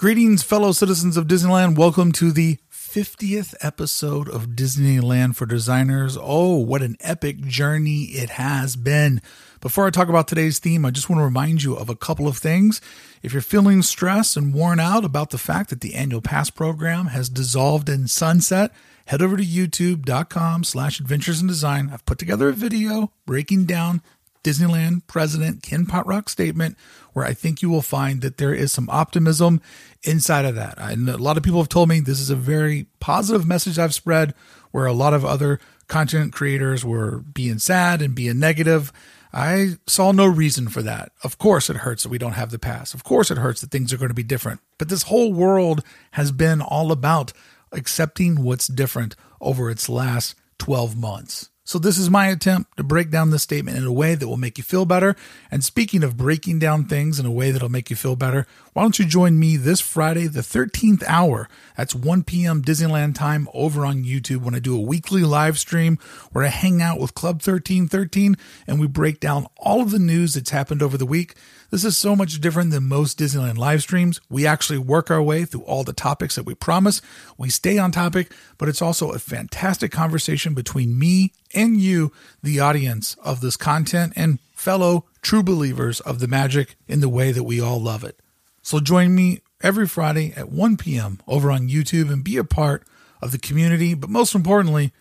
Greetings, fellow citizens of Disneyland. Welcome to the 50th episode of Disneyland for Designers. Oh, what an epic journey it has been. Before I talk about today's theme, I just want to remind you of a couple of things. If you're feeling stressed and worn out about the fact that the annual pass program has dissolved in sunset, head over to youtube.com slash adventures in design. I've put together a video breaking down Disneyland President Ken Potrock's statement, where I think you will find that there is some optimism inside of that. And a lot of people have told me this is a very positive message I've spread, where a lot of other content creators were being sad and being negative. I saw no reason for that. Of course, it hurts that we don't have the past. Of course, it hurts that things are going to be different. But this whole world has been all about accepting what's different over its last 12 months. So, this is my attempt to break down this statement in a way that will make you feel better. And speaking of breaking down things in a way that'll make you feel better, why don't you join me this Friday, the 13th hour? That's 1 p.m. Disneyland time over on YouTube when I do a weekly live stream where I hang out with Club 1313 and we break down all of the news that's happened over the week. This is so much different than most Disneyland live streams. We actually work our way through all the topics that we promise. We stay on topic, but it's also a fantastic conversation between me and you, the audience of this content, and fellow true believers of the magic in the way that we all love it. So join me every Friday at 1 p.m. over on YouTube and be a part of the community, but most importantly,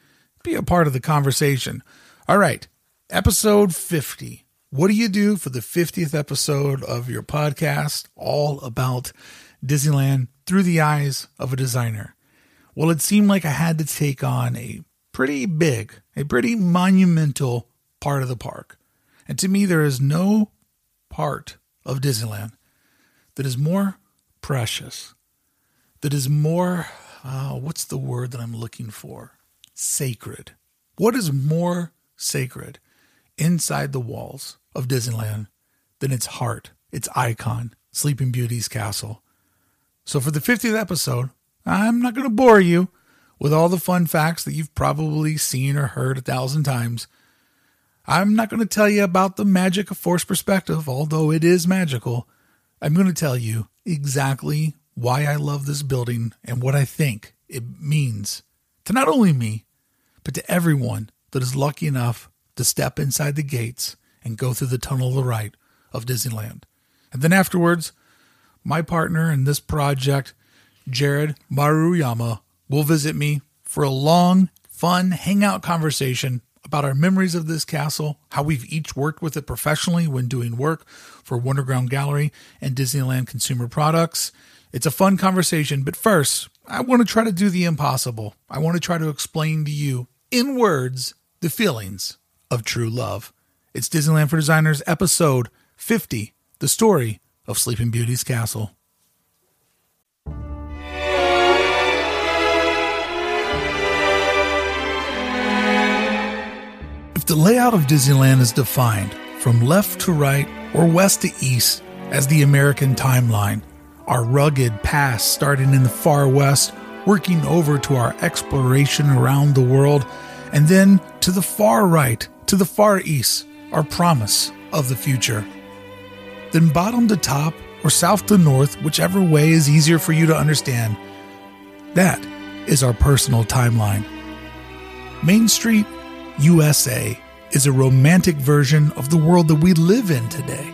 be a part of the conversation. All right, episode 50. What do you do for the 50th episode of your podcast, all about Disneyland through the eyes of a designer? Well, it seemed like I had to take on a pretty big, a pretty monumental part of the park. And to me, there is no part of Disneyland that is more precious, that is more, uh, what's the word that I'm looking for? Sacred. What is more sacred inside the walls of Disneyland than its heart, its icon, Sleeping Beauty's castle. So for the 50th episode, I'm not going to bore you with all the fun facts that you've probably seen or heard a thousand times. I'm not going to tell you about the magic of force perspective, although it is magical. I'm going to tell you exactly why I love this building and what I think it means to not only me, but to everyone that is lucky enough to step inside the gates and go through the tunnel to the right of Disneyland. And then afterwards, my partner in this project, Jared Maruyama, will visit me for a long, fun hangout conversation about our memories of this castle, how we've each worked with it professionally when doing work for Wonderground Gallery and Disneyland Consumer Products. It's a fun conversation, but first, I want to try to do the impossible. I want to try to explain to you in words the feelings of true love. It's Disneyland for Designers, episode 50 The Story of Sleeping Beauty's Castle. The layout of Disneyland is defined from left to right or west to east as the American timeline, our rugged past starting in the far west, working over to our exploration around the world, and then to the far right, to the far east, our promise of the future. Then bottom to top or south to north, whichever way is easier for you to understand, that is our personal timeline. Main Street, USA is a romantic version of the world that we live in today.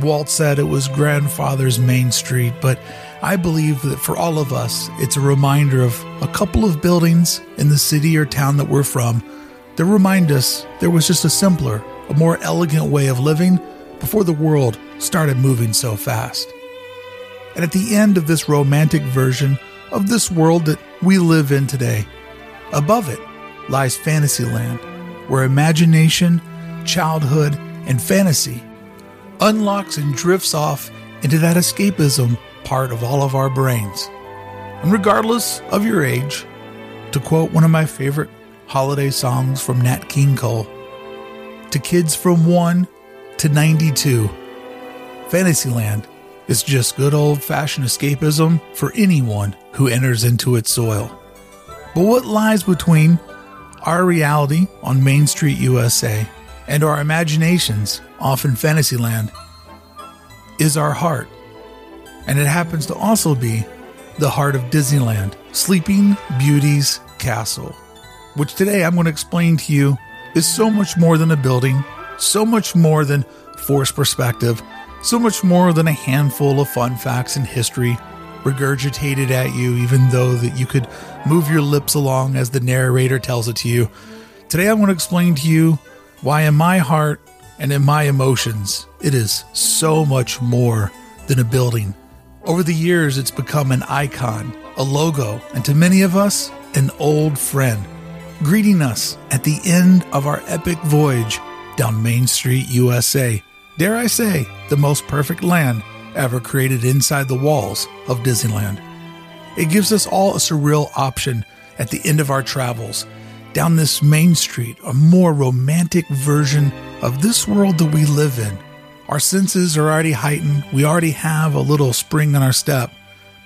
Walt said it was grandfather's Main Street, but I believe that for all of us, it's a reminder of a couple of buildings in the city or town that we're from that remind us there was just a simpler, a more elegant way of living before the world started moving so fast. And at the end of this romantic version of this world that we live in today, above it lies Fantasyland, where imagination, childhood, and fantasy unlocks and drifts off into that escapism part of all of our brains. And regardless of your age, to quote one of my favorite holiday songs from Nat King Cole, to kids from 1 to 92. Fantasyland is just good old fashioned escapism for anyone who enters into its soil. But what lies between our reality on Main Street, USA, and our imaginations off in Fantasyland is our heart. And it happens to also be the heart of Disneyland, Sleeping Beauty's Castle, which today I'm going to explain to you is so much more than a building, so much more than forced perspective, so much more than a handful of fun facts and history regurgitated at you, even though that you could move your lips along as the narrator tells it to you. Today, I'm going to explain to you why, in my heart and in my emotions, it is so much more than a building. Over the years, it's become an icon, a logo, and to many of us, an old friend, greeting us at the end of our epic voyage down Main Street, USA. Dare I say, the most perfect land ever created inside the walls of Disneyland. It gives us all a surreal option at the end of our travels down this main street, a more romantic version of this world that we live in. Our senses are already heightened, we already have a little spring in our step,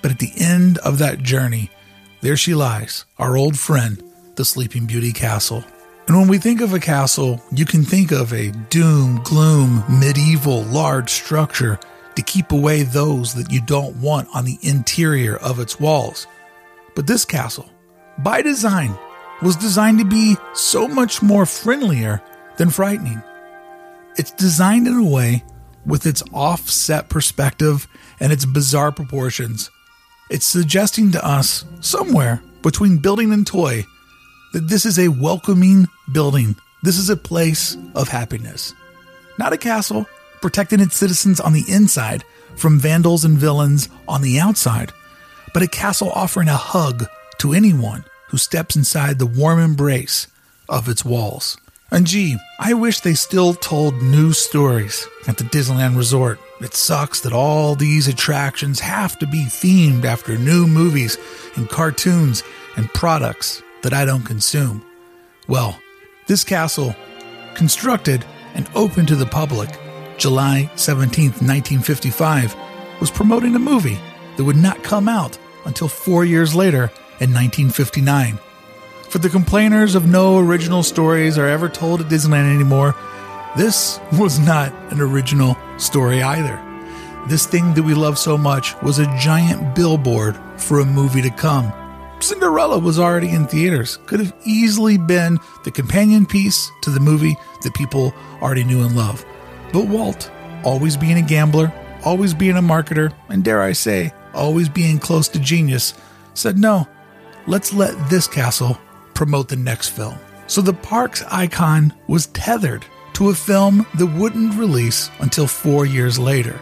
but at the end of that journey, there she lies, our old friend, the Sleeping Beauty Castle. And when we think of a castle, you can think of a doom, gloom, medieval, large structure to keep away those that you don't want on the interior of its walls. But this castle, by design, was designed to be so much more friendlier than frightening. It's designed in a way with its offset perspective and its bizarre proportions. It's suggesting to us, somewhere between building and toy, that this is a welcoming building. This is a place of happiness. Not a castle, protecting its citizens on the inside from vandals and villains on the outside, but a castle offering a hug to anyone who steps inside the warm embrace of its walls. And gee, I wish they still told new stories at the Disneyland Resort. It sucks that all these attractions have to be themed after new movies and cartoons and products that I don't consume. Well, this castle, constructed and open to the public July 17, 1955, was promoting a movie that would not come out until four years later in 1959. For the complainers of no original stories are ever told at Disneyland anymore, this was not an original story either. This thing that we love so much was a giant billboard for a movie to come. Cinderella was already in theaters, could have easily been the companion piece to the movie that people already knew and loved. But Walt, always being a gambler, always being a marketer, and dare I say, always being close to genius, said no, let's let this castle promote the next film. So the park's icon was tethered to a film that wouldn't release until four years later.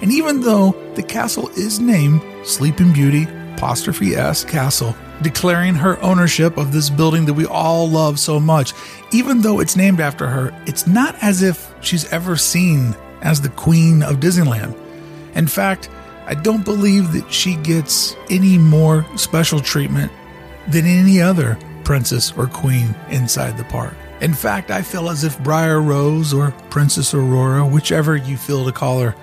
And even though the castle is named Sleeping Beauty apostrophe S Castle, declaring her ownership of this building that we all love so much. Even though it's named after her, it's not as if she's ever seen as the queen of Disneyland. In fact, I don't believe that she gets any more special treatment than any other princess or queen inside the park. In fact, I feel as if Briar Rose or Princess Aurora, whichever you feel to call her,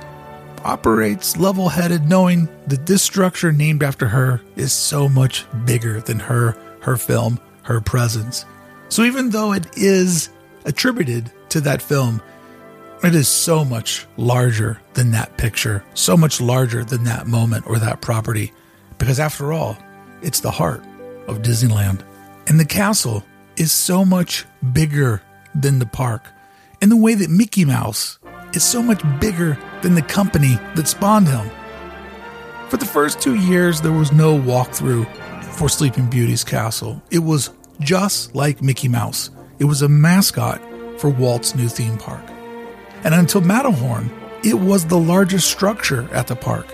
operates level headed, knowing that this structure named after her is so much bigger than her, her film, her presence. So even though it is attributed to that film, it is so much larger than that picture, so much larger than that moment or that property, because after all, it's the heart of Disneyland. And the castle is so much bigger than the park in the way that Mickey Mouse is so much bigger than the company that spawned him. For the first two years, there was no walkthrough for Sleeping Beauty's castle. It was just like Mickey Mouse, it was a mascot for Walt's new theme park. And until Matterhorn, it was the largest structure at the park,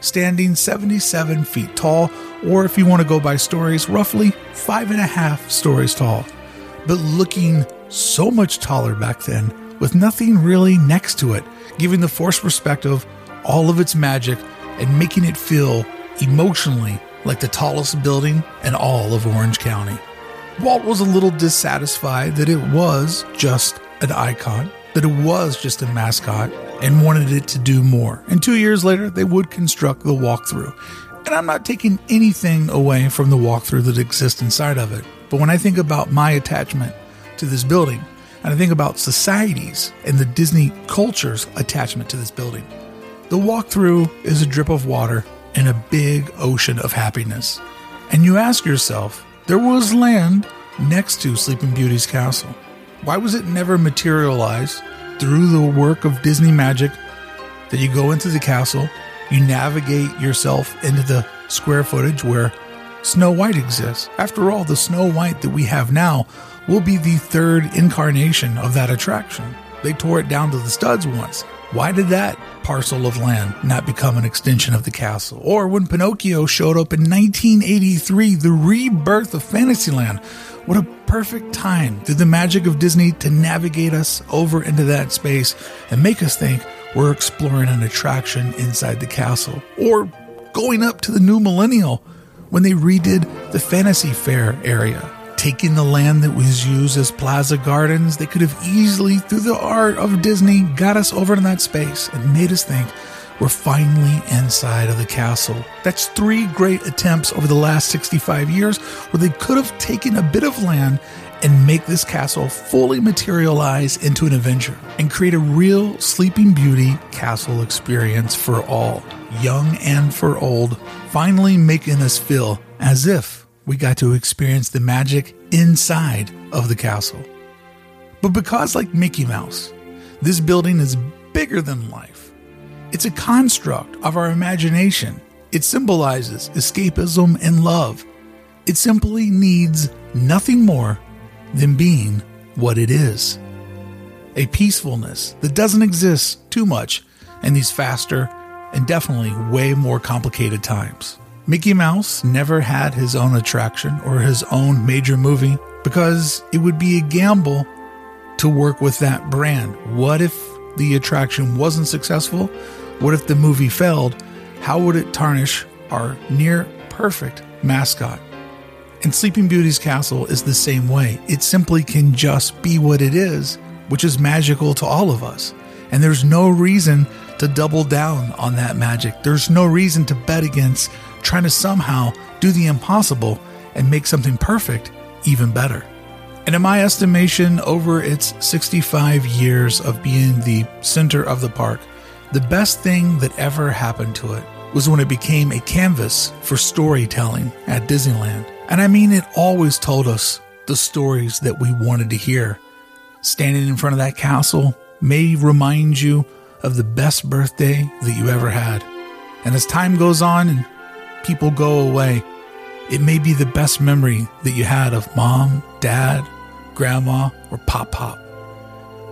standing 77 feet tall, or if you want to go by stories, roughly five and a half stories tall, but looking so much taller back then with nothing really next to it, giving the forced perspective all of its magic and making it feel emotionally like the tallest building in all of Orange County. Walt was a little dissatisfied that it was just an icon, that it was just a mascot, and wanted it to do more. And two years later, they would construct the walkthrough. And I'm not taking anything away from the walkthrough that exists inside of it. But when I think about my attachment to this building, and I think about societies and the Disney culture's attachment to this building. The walkthrough is a drip of water in a big ocean of happiness. And you ask yourself, there was land next to Sleeping Beauty's castle. Why was it never materialized through the work of Disney magic that you go into the castle, you navigate yourself into the square footage where Snow White exists? After all, the Snow White that we have now will be the third incarnation of that attraction. They tore it down to the studs once. Why did that parcel of land not become an extension of the castle? Or when Pinocchio showed up in 1983, the rebirth of Fantasyland, what a perfect time through the magic of Disney to navigate us over into that space and make us think we're exploring an attraction inside the castle. Or going up to the new millennial when they redid the Fantasy Fair area. Taking the land that was used as Plaza Gardens, they could have easily, through the art of Disney, got us over in that space and made us think we're finally inside of the castle. That's three great attempts over the last 65 years where they could have taken a bit of land and make this castle fully materialize into an adventure and create a real Sleeping Beauty castle experience for all, young and for old, finally making us feel as if we got to experience the magic inside of the castle. But because, like Mickey Mouse, this building is bigger than life it's a construct of our imagination. It symbolizes escapism and love. It simply needs nothing more than being what it is a peacefulness that doesn't exist too much in these faster and definitely way more complicated times. Mickey Mouse never had his own attraction or his own major movie because it would be a gamble to work with that brand. What if the attraction wasn't successful? What if the movie failed? How would it tarnish our near perfect mascot? And Sleeping Beauty's castle is the same way. It simply can just be what it is, which is magical to all of us. And there's no reason to double down on that magic. There's no reason to bet against trying to somehow do the impossible and make something perfect even better. And in my estimation, over its 65 years of being the center of the park, the best thing that ever happened to it was when it became a canvas for storytelling at Disneyland. And I mean, it always told us the stories that we wanted to hear. Standing in front of that castle may remind you of the best birthday that you ever had. And as time goes on and people go away, it may be the best memory that you had of mom, dad, grandma, or pop pop.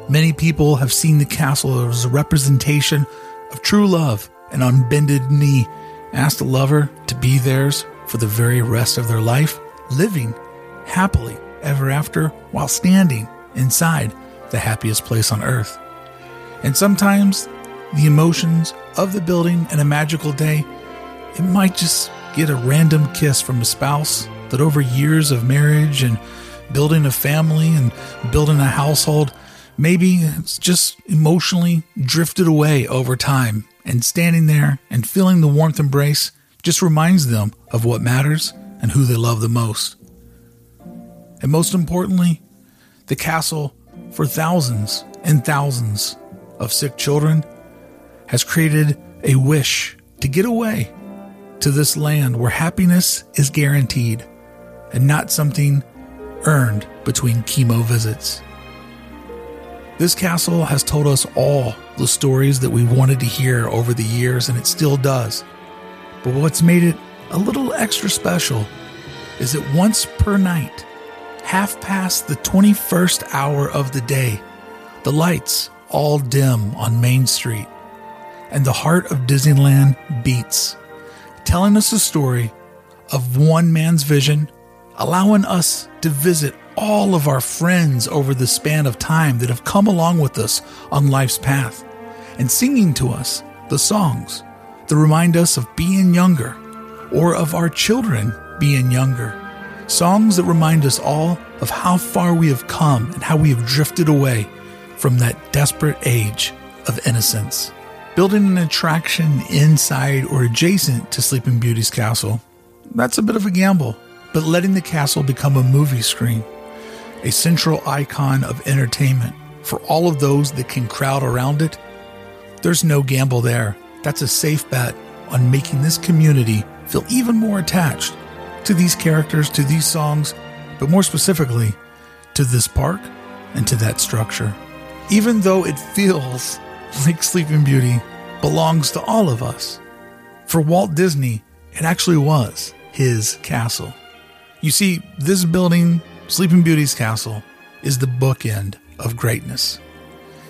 Many people have seen the castle as a representation of true love and on bended knee asked a lover to be theirs for the very rest of their life, living happily ever after while standing inside the happiest place on earth. And sometimes the emotions of the building and a magical day, it might just get a random kiss from a spouse that over years of marriage and building a family and building a household Maybe it's just emotionally drifted away over time, and standing there and feeling the warmth embrace just reminds them of what matters and who they love the most. And most importantly, the castle for thousands and thousands of sick children has created a wish to get away to this land where happiness is guaranteed and not something earned between chemo visits. This castle has told us all the stories that we wanted to hear over the years, and it still does. But what's made it a little extra special is that once per night, half past the 21st hour of the day, the lights all dim on Main Street, and the heart of Disneyland beats, telling us a story of one man's vision, allowing us to visit all of our friends over the span of time that have come along with us on life's path and singing to us the songs that remind us of being younger or of our children being younger. Songs that remind us all of how far we have come and how we have drifted away from that desperate age of innocence. Building an attraction inside or adjacent to Sleeping Beauty's castle, that's a bit of a gamble, but letting the castle become a movie screen a central icon of entertainment for all of those that can crowd around it, there's no gamble there. that's a safe bet on making this community feel even more attached to these characters, to these songs, but more specifically, to this park and to that structure. Even though it feels like Sleeping Beauty belongs to all of us, for Walt Disney, it actually was his castle. You see, this building, Sleeping Beauty's castle, is the bookend of greatness.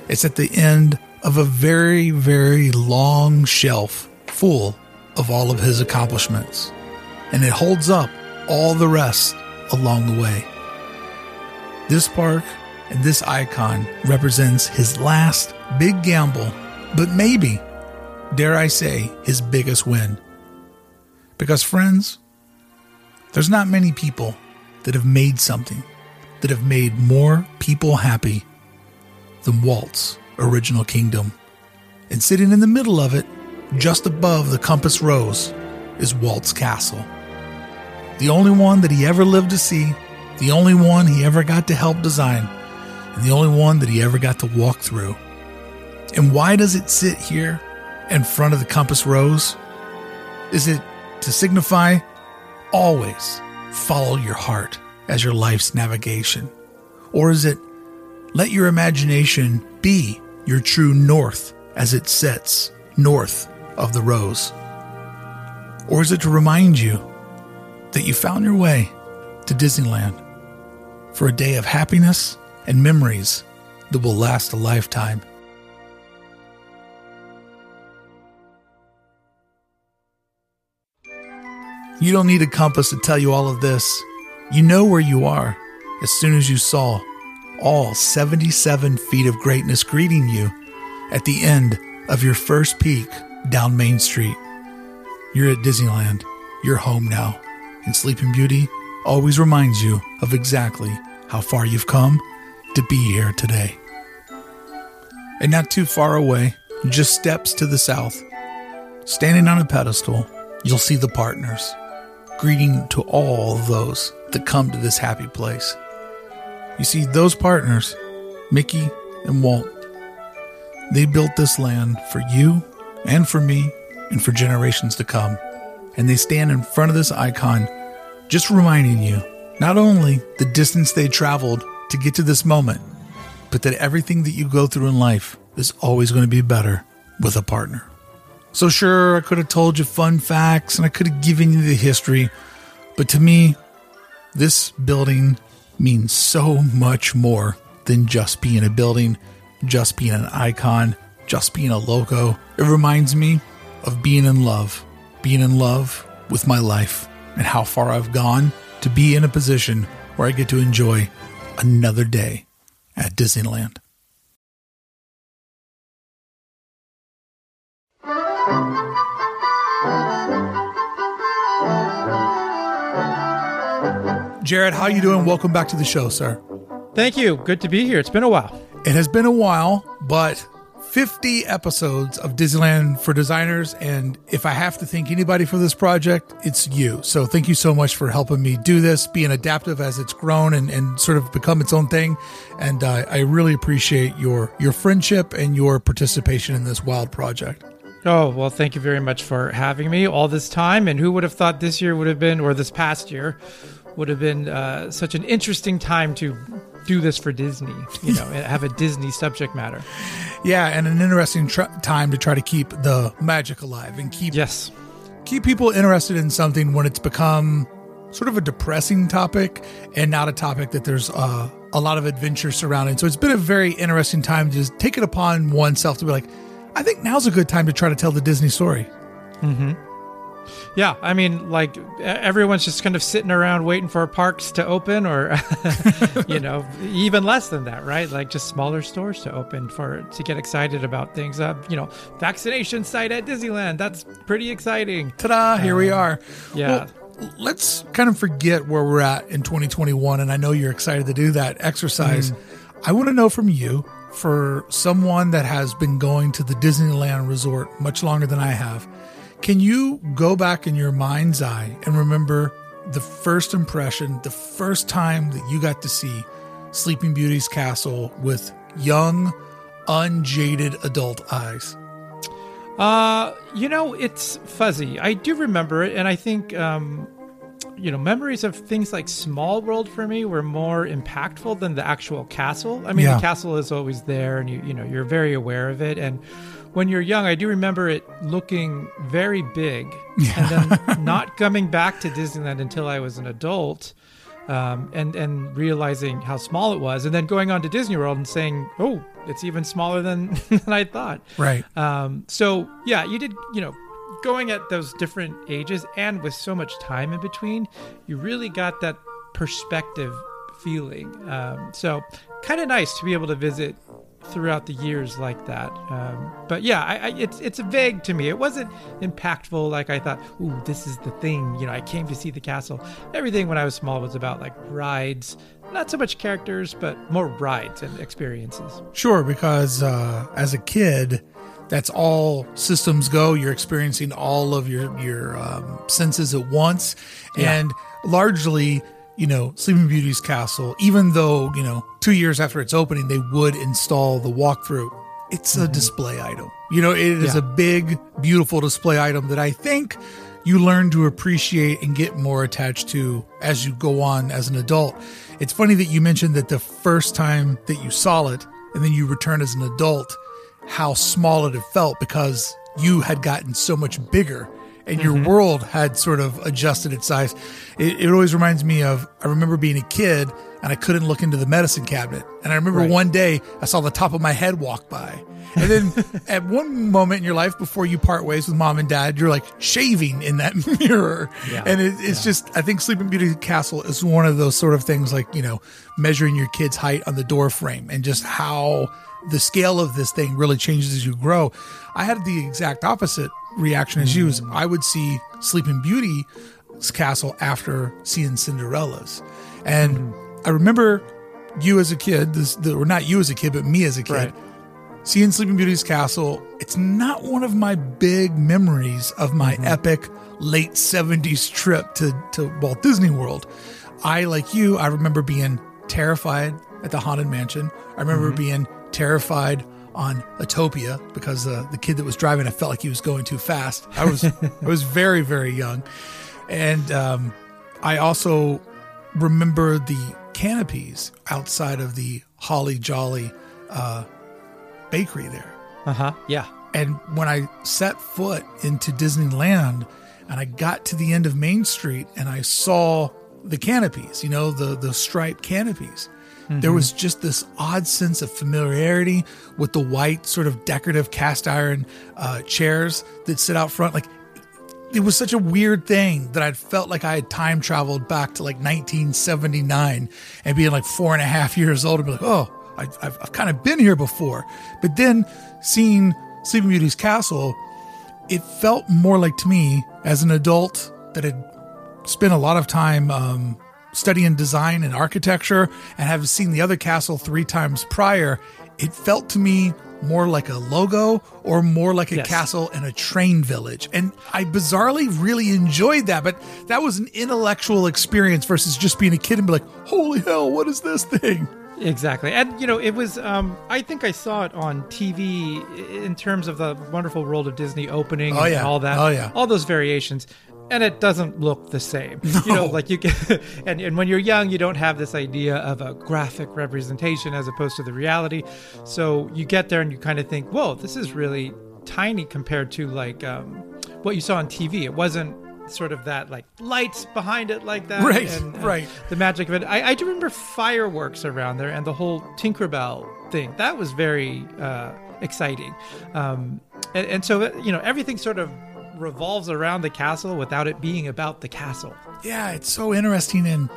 It's at the end of a very, very long shelf full of all of his accomplishments, and it holds up all the rest along the way. This park and this icon represents his last big gamble, but maybe, dare I say, his biggest win. Because, friends, there's not many people that have made something that have made more people happy than Walt's original kingdom. And sitting in the middle of it, just above the compass rose, is Walt's castle. The only one that he ever lived to see, the only one he ever got to help design, and the only one that he ever got to walk through. And why does it sit here in front of the compass rose? Is it to signify always follow your heart as your life's navigation? Or is it let your imagination be your true north as it sets north of the rose? Or is it to remind you that you found your way to Disneyland for a day of happiness and memories that will last a lifetime? You don't need a compass to tell you all of this. You know where you are as soon as you saw all 77 feet of greatness greeting you at the end of your first peek down Main Street. You're at Disneyland. You're home now. And Sleeping Beauty always reminds you of exactly how far you've come to be here today. And not too far away, just steps to the south, standing on a pedestal, you'll see the partners greeting to all those that come to this happy place. You see, those partners, Mickey and Walt, they built this land for you and for me and for generations to come. And they stand in front of this icon, just reminding you not only the distance they traveled to get to this moment, but that everything that you go through in life is always going to be better with a partner. So, sure, I could have told you fun facts and I could have given you the history, but to me, this building means so much more than just being a building, just being an icon, just being a logo. It reminds me of being in love, being in love with my life, and how far I've gone to be in a position where I get to enjoy another day at Disneyland. Jared, how are you doing? Welcome back to the show, sir. Thank you. Good to be here. It's been a while. It has been a while, but 50 episodes of Disneyland for designers. And if I have to thank anybody for this project, it's you. So thank you so much for helping me do this, being adaptive as it's grown and, and sort of become its own thing. And uh, I really appreciate your, your friendship and your participation in this wild project. Oh, well, thank you very much for having me all this time. And who would have thought this year would have been, or this past year, would have been uh, such an interesting time to do this for Disney, you know, have a Disney subject matter. Yeah, and an interesting tr- time to try to keep the magic alive and keep yes, keep people interested in something when it's become sort of a depressing topic and not a topic that there's uh, a lot of adventure surrounding. So it's been a very interesting time to just take it upon oneself to be like, I think now's a good time to try to tell the Disney story. Mm-hmm. Yeah, I mean, like everyone's just kind of sitting around waiting for parks to open, or you know, even less than that, right? Like just smaller stores to open for to get excited about things. Uh, you know, vaccination site at Disneyland. That's pretty exciting. Ta-da! Here um, we are. Yeah. Well, let's kind of forget where we're at in 2021, and I know you're excited to do that exercise. Mm. I want to know from you, for someone that has been going to the Disneyland resort much longer than I have can you go back in your mind's eye and remember the first impression, the first time that you got to see Sleeping Beauty's castle with young, unjaded adult eyes? Uh, you know, it's fuzzy. I do remember it, and I think um, you know, memories of things like Small World for me were more impactful than the actual castle. I mean, Yeah. the castle is always there, and you you know you're very aware of it. And when you're young, I do remember it looking very big, and then not coming back to Disneyland until I was an adult. Um, and and realizing how small it was, and then going on to Disney World and saying, "Oh, it's even smaller than, than I thought." Right. Um, so yeah, you did, you know, going at those different ages and with so much time in between, you really got that perspective feeling. Um, so kind of nice to be able to visit throughout the years like that. Um, but yeah, I, I, it's it's vague to me. It wasn't impactful like I thought. Ooh, this is the thing. You know, I came to see the castle. Everything when I was small was about like rides, not so much characters, but more rides and experiences. Sure, because uh, as a kid, that's all systems go. You're experiencing all of your your um, senses at once, Yeah. and largely, you know, Sleeping Beauty's castle. Even though you know, two years after its opening, they would install the walkthrough. It's a display item. You know, it is Mm-hmm. Yeah. a big, beautiful display item that I think you learn to appreciate and get more attached to as you go on as an adult. It's funny that you mentioned that the first time that you saw it and then you return as an adult, how small it had felt because you had gotten so much bigger and your mm-hmm. world had sort of adjusted its size. It, it always reminds me of I remember being a kid and I couldn't look into the medicine cabinet. And I remember Right. one day I saw the top of my head walk by. And then at one moment in your life before you part ways with mom and dad, you're like shaving in that mirror. Yeah. And it, it's just, I think Sleeping Beauty Castle is one of those sort of things like, you know, measuring your kid's height on the door frame and just how the scale of this thing really changes as you grow. I had the exact opposite reaction as you. Is mm. I would see Sleeping Beauty's castle after seeing Cinderella's. And mm. I remember you as a kid, this, the, or not you as a kid, but me as a kid, Right. seeing Sleeping Beauty's castle, it's not one of my big memories of my mm-hmm. epic late 70s trip to, to Walt Disney World. I, like you, I remember being terrified at the Haunted Mansion. I remember mm-hmm. being terrified on Autopia because uh, the kid that was driving, I felt like he was going too fast. I was, I was very, very young. And um, I also remember the canopies outside of the Holly Jolly uh, bakery there. Uh huh. Yeah. And when I set foot into Disneyland and I got to the end of Main Street and I saw the canopies, you know, the the striped canopies. There was just this odd sense of familiarity with the white, sort of decorative cast iron uh, chairs that sit out front. Like it was such a weird thing that I'd felt like I had time traveled back to like 1979 and being like four and a half years old and be like, oh, I, I've, I've kind of been here before. But then seeing Sleeping Beauty's castle, it felt more like to me as an adult that had spent a lot of time um, studying design and architecture and have seen the other castle three times prior. It felt to me more like a logo or more like a Yes. castle and a train village. And I bizarrely really enjoyed that, but that was an intellectual experience versus just being a kid and be like, holy hell, what is this thing? Exactly. And, you know, it was, um, I think I saw it on TV in terms of the wonderful world of Disney opening Oh, and yeah. all that. Oh, yeah. All those variations. And it doesn't look the same. You know, like you get, and, and when you're young, you don't have this idea of a graphic representation as opposed to the reality. So you get there and you kind of think, whoa, this is really tiny compared to like um, what you saw on TV. It wasn't sort of that like lights behind it like that. Right, and, and right. the magic of it. I, I do remember fireworks around there and the whole Tinkerbell thing. That was very uh, exciting. Um, and, and so, you know, everything sort of revolves around the castle without it being about the castle. Yeah, it's so interesting. And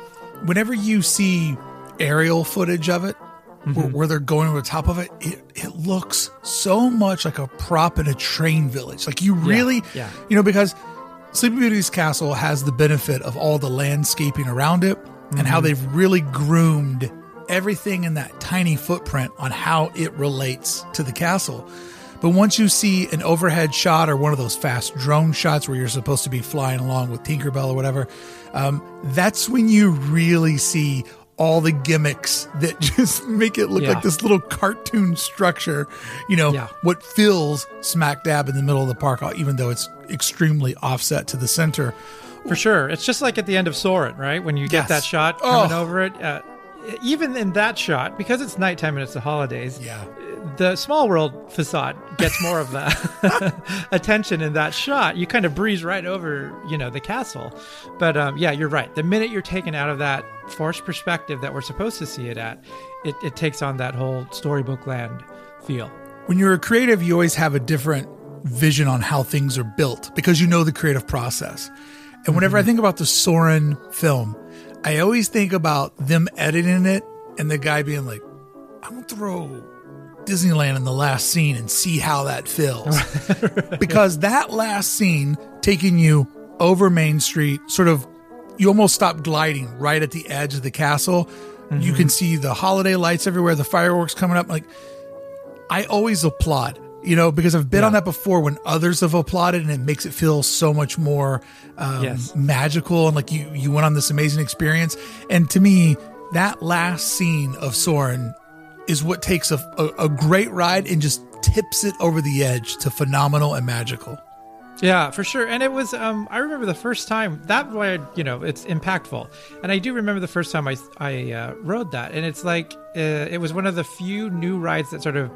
whenever you see aerial footage of it, where, mm-hmm. where they're going over the top of it, it, it looks so much like a prop in a train village. Like you really, yeah. you know, because Sleeping Beauty's castle has the benefit of all the landscaping around it and how mm-hmm. they've really groomed everything in that tiny footprint on how it relates to the castle. But once you see an overhead shot or one of those fast drone shots where you're supposed to be flying along with Tinkerbell or whatever, um, that's when you really see all the gimmicks that just make it look Yeah. like this little cartoon structure. You know, Yeah. what feels smack dab in the middle of the park, even though it's extremely offset to the center. For sure. It's just like at the end of Soarin', right? When you Yes. get that shot coming Oh. over it. Uh, even in that shot, because it's nighttime and it's the holidays, Yeah. the small world facade gets more of the attention in that shot. You kind of breeze right over, you know, the castle. But um, yeah, you're right. The minute you're taken out of that forced perspective that we're supposed to see it at, it, it takes on that whole storybook land feel. when you're a creative, you always have a different vision on how things are built because you know the creative process. And whenever I think about the Soarin' film, I always think about them editing it and the guy being like, I'm going to throw Disneyland in the last scene and see how that feels. because that last scene taking you over Main Street, sort of, you almost stop gliding right at the edge of the castle. You mm-hmm. can see the holiday lights everywhere, the fireworks coming up. Like, I always applaud, you know, because I've been on that before when others have applauded and it makes it feel so much more um, Yes. magical and like you, you went on this amazing experience. And to me, that last scene of Soarin' is what takes a, a, a great ride and just tips it over the edge to phenomenal and magical. Yeah, for sure. And it was, um, I remember the first time that way, you know, it's impactful. And I do remember the first time I, I uh, rode that. And it's like, uh, it was one of the few new rides that sort of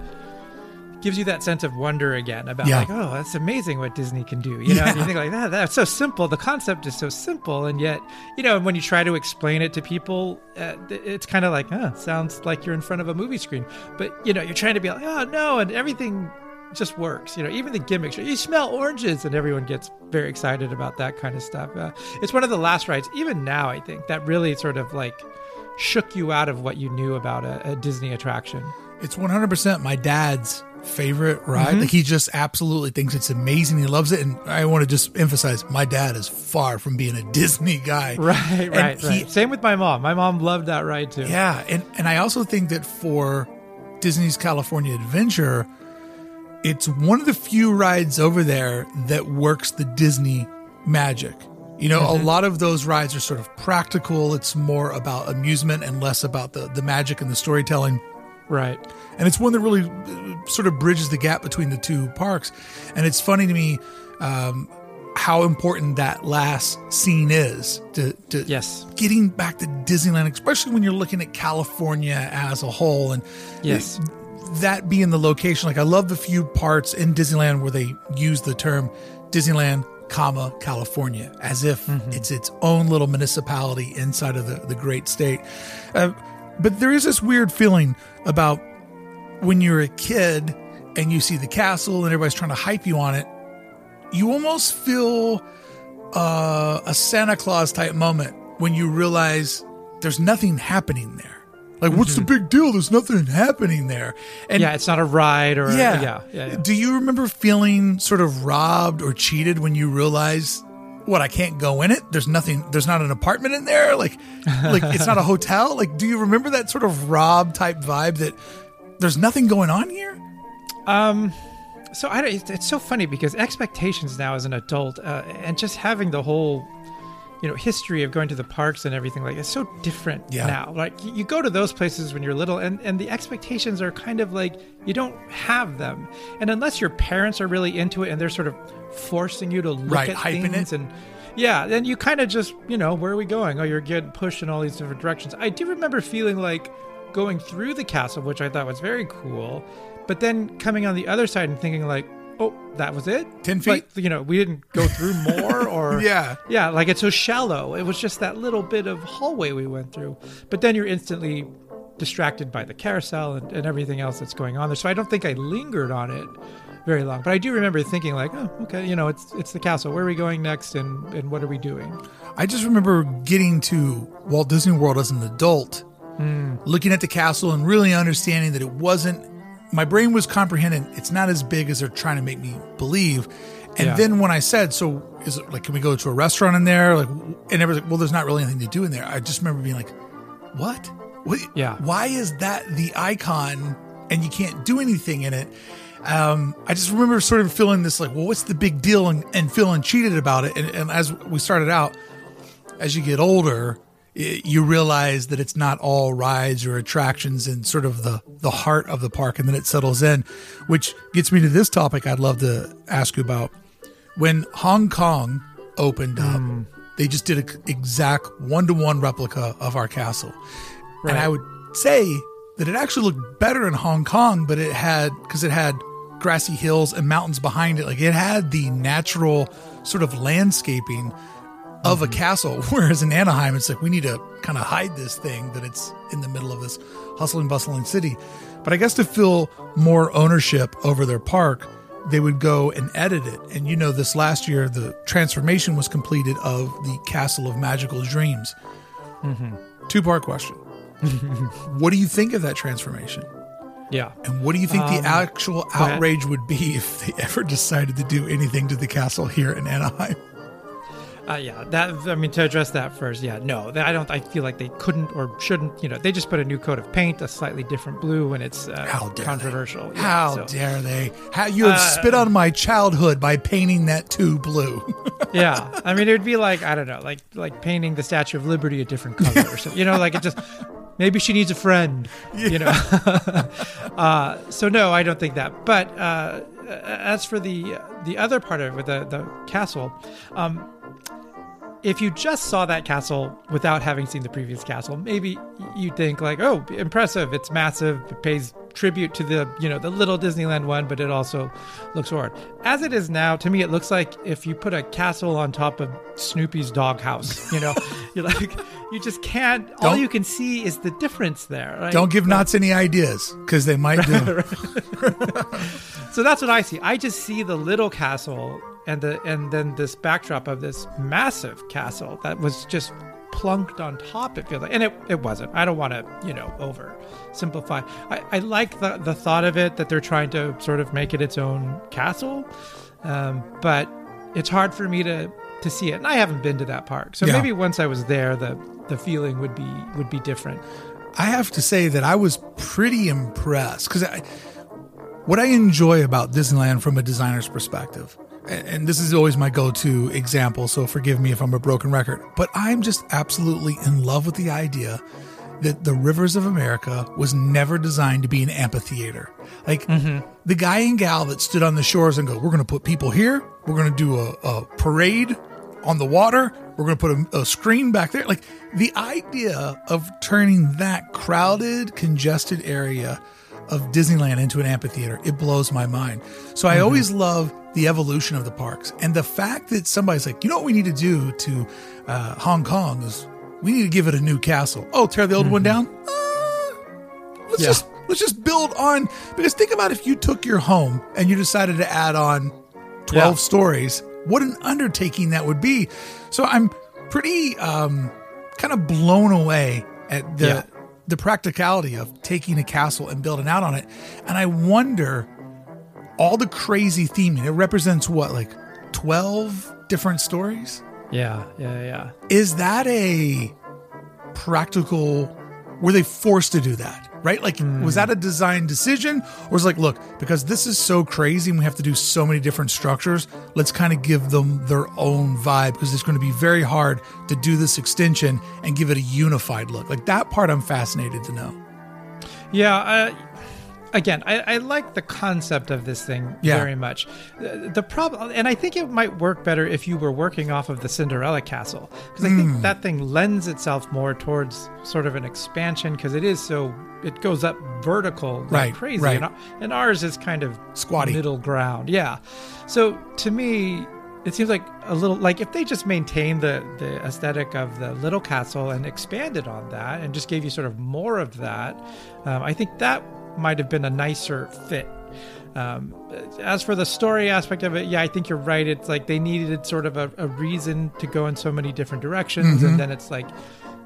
gives you that sense of wonder again about Yeah. like, oh, that's amazing what Disney can do. You know, and you think like that, that's so simple. The concept is so simple. And yet, you know, when you try to explain it to people, uh, it's kind of like, huh, sounds like you're in front of a movie screen. But, you know, you're trying to be like, oh, no. And everything just works. You know, even the gimmicks. You smell oranges, and everyone gets very excited about that kind of stuff. Uh, it's one of the last rides, even now, I think, that really sort of like shook you out of what you knew about a, a Disney attraction. It's 100% my dad's favorite ride. Mm-hmm. Like he just absolutely thinks it's amazing. He loves it. And I want to just emphasize my dad is far from being a Disney guy. Right, And right, he- right. Same with my mom. My mom loved that ride too. Yeah, and and I also think that for Disney's California Adventure, it's one of the few rides over there that works the Disney magic. You know, a mm-hmm. lot of those rides are sort of practical. It's more about amusement and less about the the magic and the storytelling. Right. And it's one that really uh, sort of bridges the gap between the two parks. And it's funny to me um, how important that last scene is to, to Yes. getting back to Disneyland, especially when you're looking at California as a whole. And Yes. that being the location, like I love the few parts in Disneyland where they use the term Disneyland, comma California, as if it's its own little municipality inside of the, the great state. Uh, but there is this weird feeling about when you're a kid and you see the castle and everybody's trying to hype you on it, you almost feel uh, a Santa Claus type moment when you realize there's nothing happening there. Like, what's the big deal? There's nothing happening there. And yeah, it's not a ride or yeah. yeah, yeah, yeah. Do you remember feeling sort of robbed or cheated when you realize what I can't go in it? There's nothing there's not an apartment in there? Like like it's not a hotel? Like do you remember that sort of rob type vibe that there's nothing going on here? Um, so I don't, it's, it's so funny because expectations now as an adult, uh, and just having the whole, you know, history of going to the parks and everything like it's so different Yeah. now. Like you, go to those places when you're little, and and the expectations are kind of like you don't have them, and unless your parents are really into it and they're sort of forcing you to look Right, at things it. and. Yeah, then you kind of just, you know, where are we going? Oh, you're getting pushed in all these different directions. I do remember feeling like going through the castle, which I thought was very cool, but then coming on the other side and thinking like, oh, that was it? 10 Like, feet? you know, we didn't go through more or Yeah. Yeah, like it's so shallow. It was just that little bit of hallway we went through. But then you're instantly distracted by the carousel and, and everything else that's going on there. So I don't think I lingered on it very long. But I do remember thinking like, oh, okay, you know, it's it's the castle. Where are we going next and, and what are we doing? I just remember getting to Walt Disney World as an adult, hmm. looking at the castle and really understanding that it wasn't, my brain was comprehending it's not as big as they're trying to make me believe. And Yeah. then when I said, so is it like, can we go to a restaurant in there? Like, and everyone's like, well, there's not really anything to do in there. I just remember being like, what? what? Yeah. Why is that the icon and you can't do anything in it? um, I just remember sort of feeling this like, well, what's the big deal, and, and feeling cheated about it. And, and as we started out, as you get older, you realize that it's not all rides or attractions and sort of the the heart of the park, and then it settles in, which gets me to this topic. I'd love to ask you about when Hong Kong opened up. Hmm. They just did an exact one to one replica of our castle, and I would say that it actually looked better in Hong Kong, but it had because it had grassy hills and mountains behind it. Like it had the natural sort of landscaping of a castle. Whereas in Anaheim, it's like we need to kind of hide this thing that it's in the middle of this hustling, bustling city. But I guess to feel more ownership over their park, they would go and edit it. And you know, this last year, the transformation was completed of the Castle of Magical Dreams. Mm-hmm. Two part question. what do you think of that transformation? Yeah. And what do you think the um, actual outrage would be if they ever decided to do anything to the castle here in Anaheim? Uh, yeah, that I mean to address that first. Yeah, no, I don't. I feel like they couldn't or shouldn't. You know, they just put a new coat of paint, a slightly different blue, and it's uh, How dare they. controversial. Yeah, How so- dare they? How you have spit on my childhood by painting that too blue. yeah, I mean, it would be like I don't know, like like painting the Statue of Liberty a different color or something. You know, like it just maybe she needs a friend. You know. uh, so no, I don't think that. But uh, as for the the other part of it, the the castle. Um, if you just saw that castle without having seen the previous castle, maybe you'd think like, "Oh, impressive! It's massive. It pays tribute to the you know the little Disneyland one, but it also looks horrid." As it is now, to me, it looks like if you put a castle on top of Snoopy's doghouse. You know, you're like, you just can't. all Don't- you can see is the difference there. Right? Don't give Knott's any ideas because they might do. So that's what I see. I just see the little castle and the and then this backdrop of this massive castle that was just plunked on top. It feels like, and it, it wasn't. I don't want to you know over simplify. I, I like the the thought of it that they're trying to sort of make it its own castle, um, but it's hard for me to to see it. And I haven't been to that park, so Yeah. maybe once I was there, the the feeling would be would be different. I have to say that I was pretty impressed because I, what I enjoy about Disneyland from a designer's perspective, and, and this is always my go to example, so forgive me if I'm a broken record, but I'm just absolutely in love with the idea that the Rivers of America was never designed to be an amphitheater. Like mm-hmm. the guy and gal that stood on the shores and go, we're going to put people here, we're going to do a, a parade on the water. We're going to put a, a screen back there. Like the idea of turning that crowded, congested area of Disneyland into an amphitheater, it blows my mind. So I always love the evolution of the parks and the fact that somebody's like, you know what we need to do to uh, Hong Kong is we need to give it a new castle. Oh, tear the old one down. Uh, let's Yeah. just let's just build on because think about if you took your home and you decided to add on 12 Yeah. stories what an undertaking that would be so i'm pretty um kind of blown away at the Yeah. The practicality of taking a castle and building out on it. And i wonder all the crazy theming it represents what like 12 different stories? Yeah, yeah, yeah. is that a practical were they forced to do that right? Like was that a design decision? Or was it like look because this is so crazy and we have to do so many different structures let's kind of give them their own vibe because it's going to be very hard to do this extension and give it a unified look. Like that part i'm fascinated to know. Yeah. Uh, again, I, I like the concept of this thing Yeah. very much. The, the problem, and I think it might work better if you were working off of the Cinderella Castle, because I Hmm. think that thing lends itself more towards sort of an expansion because it is so it goes up vertical like Right, crazy, right. And, and ours is kind of Squatty. middle ground. Yeah. So to me. It seems like a little like if they just maintained the the aesthetic of the little castle and expanded on that and just gave you sort of more of that, um, I think that might have been a nicer fit. Um, as for the story aspect of it, yeah, I think you're right. It's like they needed sort of a, a reason to go in so many different directions, and then it's like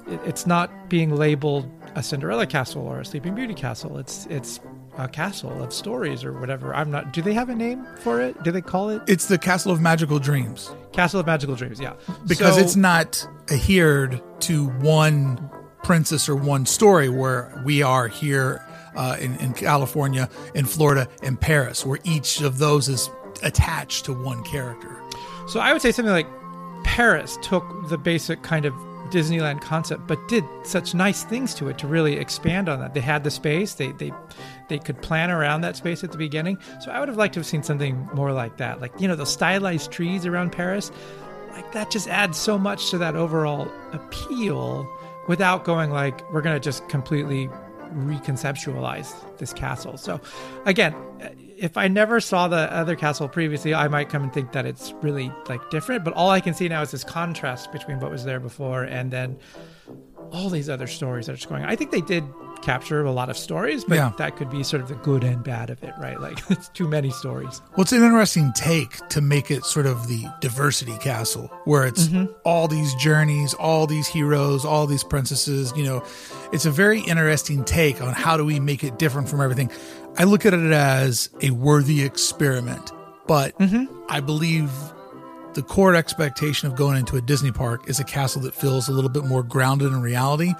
it, it's not being labeled a Cinderella castle or a Sleeping Beauty castle. It's it's a castle of stories or whatever. I'm not. Do they have a name for it? Do they call it it's the castle of magical dreams Castle of Magical Dreams? Yeah, because So- it's not adhered to one princess or one story where we are here uh, in, in California, in Florida, in Paris, where each of those is attached to one character. So I would say something like Paris took the basic kind of Disneyland concept, but did such nice things to it to really expand on that. They had the space, they they they could plan around that space at the beginning. So I would have liked to have seen something more like that, like you know the stylized trees around Paris. Like that just adds so much to that overall appeal without going like we're gonna just completely reconceptualize this castle. So again, if I never saw the other castle previously, I might come and think that it's really like different. But all I can see now is this contrast between what was there before and then all these other stories that are just going on. I think they did capture a lot of stories, but Yeah. that could be sort of the good and bad of it, right? Like it's too many stories. Well, it's an interesting take to make it sort of the diversity castle, where it's mm-hmm. all these journeys, all these heroes, all these princesses. You know, it's a very interesting take on how do we make it different from everything. I look at it as a worthy experiment, but mm-hmm. I believe the core expectation of going into a Disney park is a castle that feels a little bit more grounded in reality.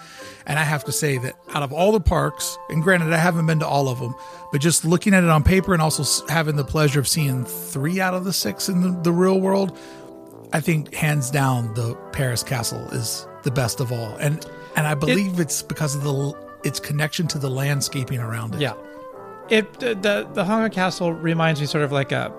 And I have to say that out of all the parks, and granted, I haven't been to all of them, but just looking at it on paper and also having the pleasure of seeing three out of the six in the, the real world, I think hands down the Paris castle is the best of all. And and I believe it's because of the its connection to the landscaping around it. Yeah. It the the, Kong Castle reminds me sort of like a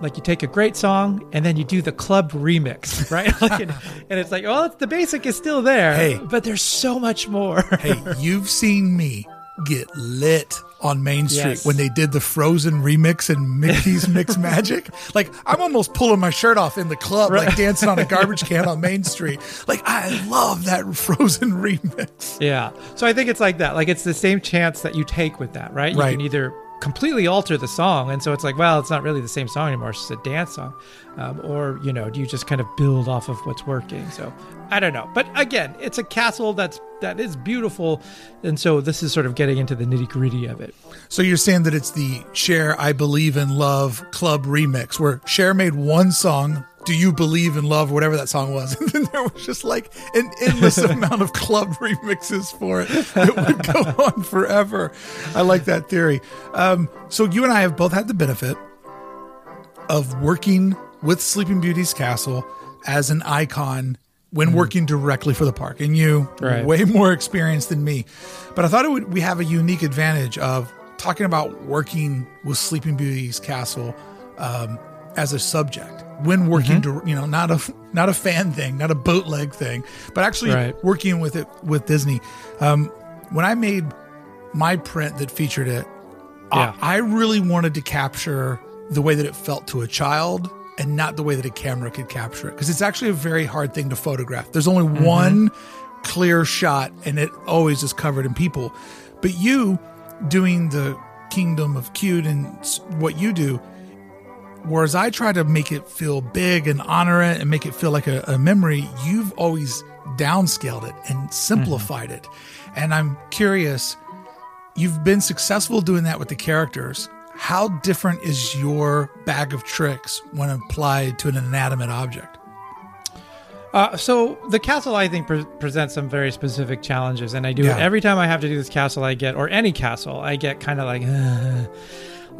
like you take a great song and then you do the club remix, right? like and, and it's like, well, it's, the basic is still there, Hey. but there's so much more. hey, you've seen me get lit on Main Street Yes. when they did the Frozen remix and Mickey's Mix Magic. Like I'm almost pulling my shirt off in the club, like dancing on a garbage can on Main Street. Like I love that Frozen remix. Yeah. So I think it's like that. Like it's the same chance that you take with that, right? You Right. can either completely alter the song, and so it's like, well, it's not really the same song anymore. It's just a dance song, um, or you know, do you just kind of build off of what's working? So I don't know. But again, it's a castle that's that is beautiful, and so this is sort of getting into the nitty gritty of it. So you're saying that it's the Cher I Believe in Love club remix where Cher made one song, Do You Believe in Love, whatever that song was. And then there was just like an endless amount of club remixes for it that would go on forever. I like that theory. Um, so you and I have both had the benefit of working with Sleeping Beauty's castle as an icon when working directly for the park. And you, Right. way more experience than me. But I thought it would, we have a unique advantage of talking about working with Sleeping Beauty's castle um, as a subject when working, dir- you know, not a not a fan thing, not a bootleg thing, but actually Right. working with it with Disney. Um, when I made my print that featured it, Yeah. I, I really wanted to capture the way that it felt to a child and not the way that a camera could capture it because it's actually a very hard thing to photograph. There's only one clear shot and it always is covered in people. But you doing the Kingdom of Cute and what you do, whereas I try to make it feel big and honor it and make it feel like a, a memory, you've always downscaled it and simplified it. And I'm curious, you've been successful doing that with the characters. How different is your bag of tricks when applied to an inanimate object? Uh, so the castle, I think, pre- presents some very specific challenges, and I do Yeah. it every time I have to do this castle. I get, or any castle, I get kind of like,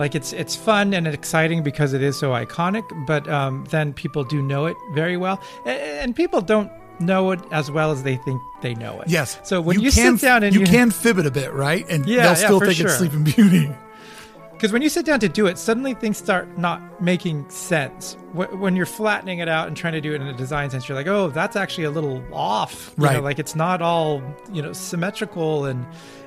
like it's it's fun and exciting because it is so iconic. But um, then people do know it very well, and people don't know it as well as they think they know it. Yes. So when you, can, sit down and you, you, can fib it a bit, right? And Yeah, they'll yeah, still for think it's sure. Sleeping Beauty. Because when you sit down to do it, suddenly things start not making sense. When you're flattening it out and trying to do it in a design sense, you're like, oh, that's actually a little off. You know, Right. like it's not all you know symmetrical and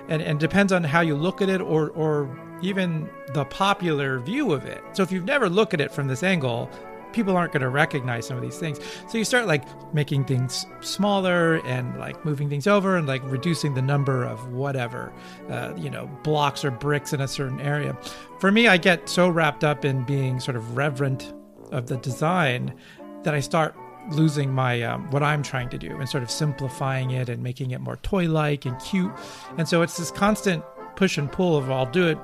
and and depends on how you look at it or or even the popular view of it. So if you've never looked at it from this angle. People aren't going to recognize some of these things. So you start like making things smaller and like moving things over and like reducing the number of whatever, uh, you know, blocks or bricks in a certain area. For me, I get so wrapped up in being sort of reverent of the design that I start losing my um, what I'm trying to do and sort of simplifying it and making it more toy-like and cute. And so it's this constant push and pull of I'll do it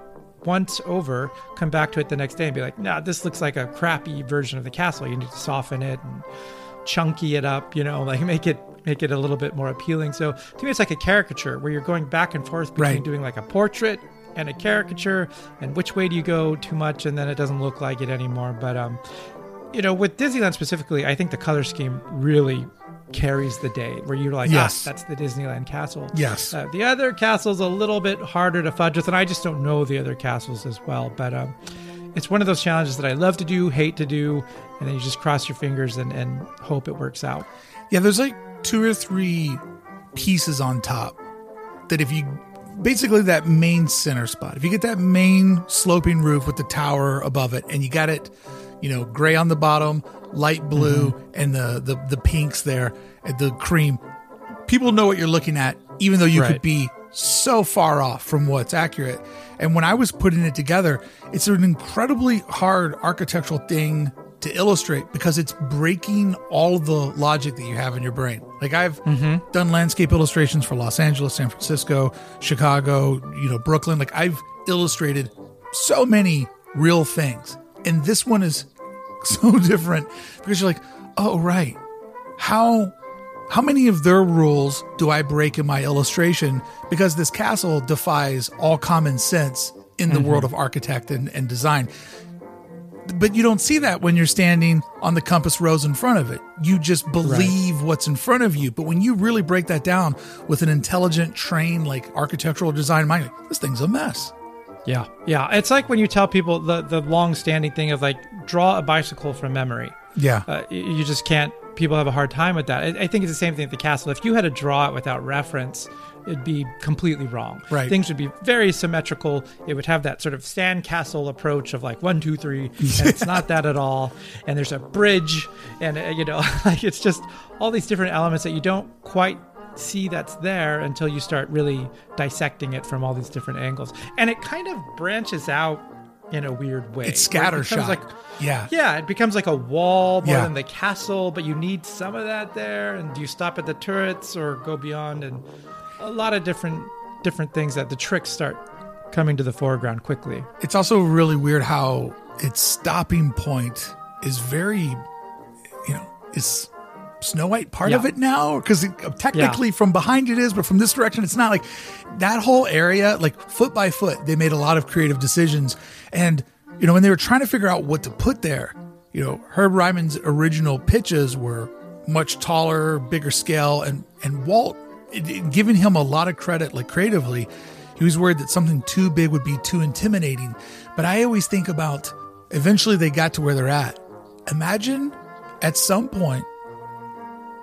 once over, come back to it the next day and be like, nah, this looks like a crappy version of the castle. You need to soften it and chunky it up, you know, like make it make it a little bit more appealing. So to me, it's like a caricature where you're going back and forth between Right. doing like a portrait and a caricature, and which way do you go too much, and then it doesn't look like it anymore. But um, you know, with Disneyland specifically, I think the color scheme really carries the day, where you're like, Yes. yes, that's the Disneyland castle. Yes. Uh, the other castle's a little bit harder to fudge with, and I just don't know the other castles as well. But um, it's one of those challenges that I love to do, hate to do, and then you just cross your fingers and, and hope it works out. Yeah, there's like two or three pieces on top that if you basically that main center spot, if you get that main sloping roof with the tower above it and you got it, you know, gray on the bottom, light blue, mm-hmm. and the, the the pinks there, and the cream, people know what you're looking at, even though you could be so far off from what's accurate. And when I was putting it together, it's an incredibly hard architectural thing to illustrate because it's breaking all the logic that you have in your brain. Like I've mm-hmm. done landscape illustrations for Los Angeles, San Francisco, Chicago, you know, Brooklyn. Like I've illustrated so many real things. And this one is so different because you're like, "Oh, right. How how many of their rules do I break in my illustration? Because this castle defies all common sense in the mm-hmm. world of architect and, and design. But you don't see that when you're standing on the compass rose in front of it. You just believe what's in front of you. But when you really break that down with an intelligent, trained, like architectural design mind, like, this thing's a mess. Yeah, yeah. It's like when you tell people the the long standing thing of like draw a bicycle from memory. Yeah. Uh, you just can't. People have a hard time with that. I, I think it's the same thing at the castle. If you had to draw it without reference, it'd be completely wrong. Right. Things would be very symmetrical. It would have that sort of sand castle approach of like one, two, three, and it's not that at all. And there's a bridge, and uh, you know, like it's just all these different elements that you don't quite see that's there until you start really dissecting it from all these different angles. And it kind of branches out in a weird way. it's where it scattershot. Like, yeah. yeah, it becomes like a wall more Yeah. than the castle, but you need some of that there. And do you stop at the turrets or go beyond? And a lot of different different things that the tricks start coming to the foreground quickly. It's also really weird how its stopping point is very, you know, is Snow White part of it now? Because uh, technically from behind it is, but from this direction, it's not like that whole area, like foot by foot, they made a lot of creative decisions. And, you know, when they were trying to figure out what to put there, you know, Herb Ryman's original pitches were much taller, bigger scale, and, and Walt, it, it- giving him a lot of credit, like creatively, he was worried that something too big would be too intimidating. But I always think about eventually they got to where they're at. Imagine at some point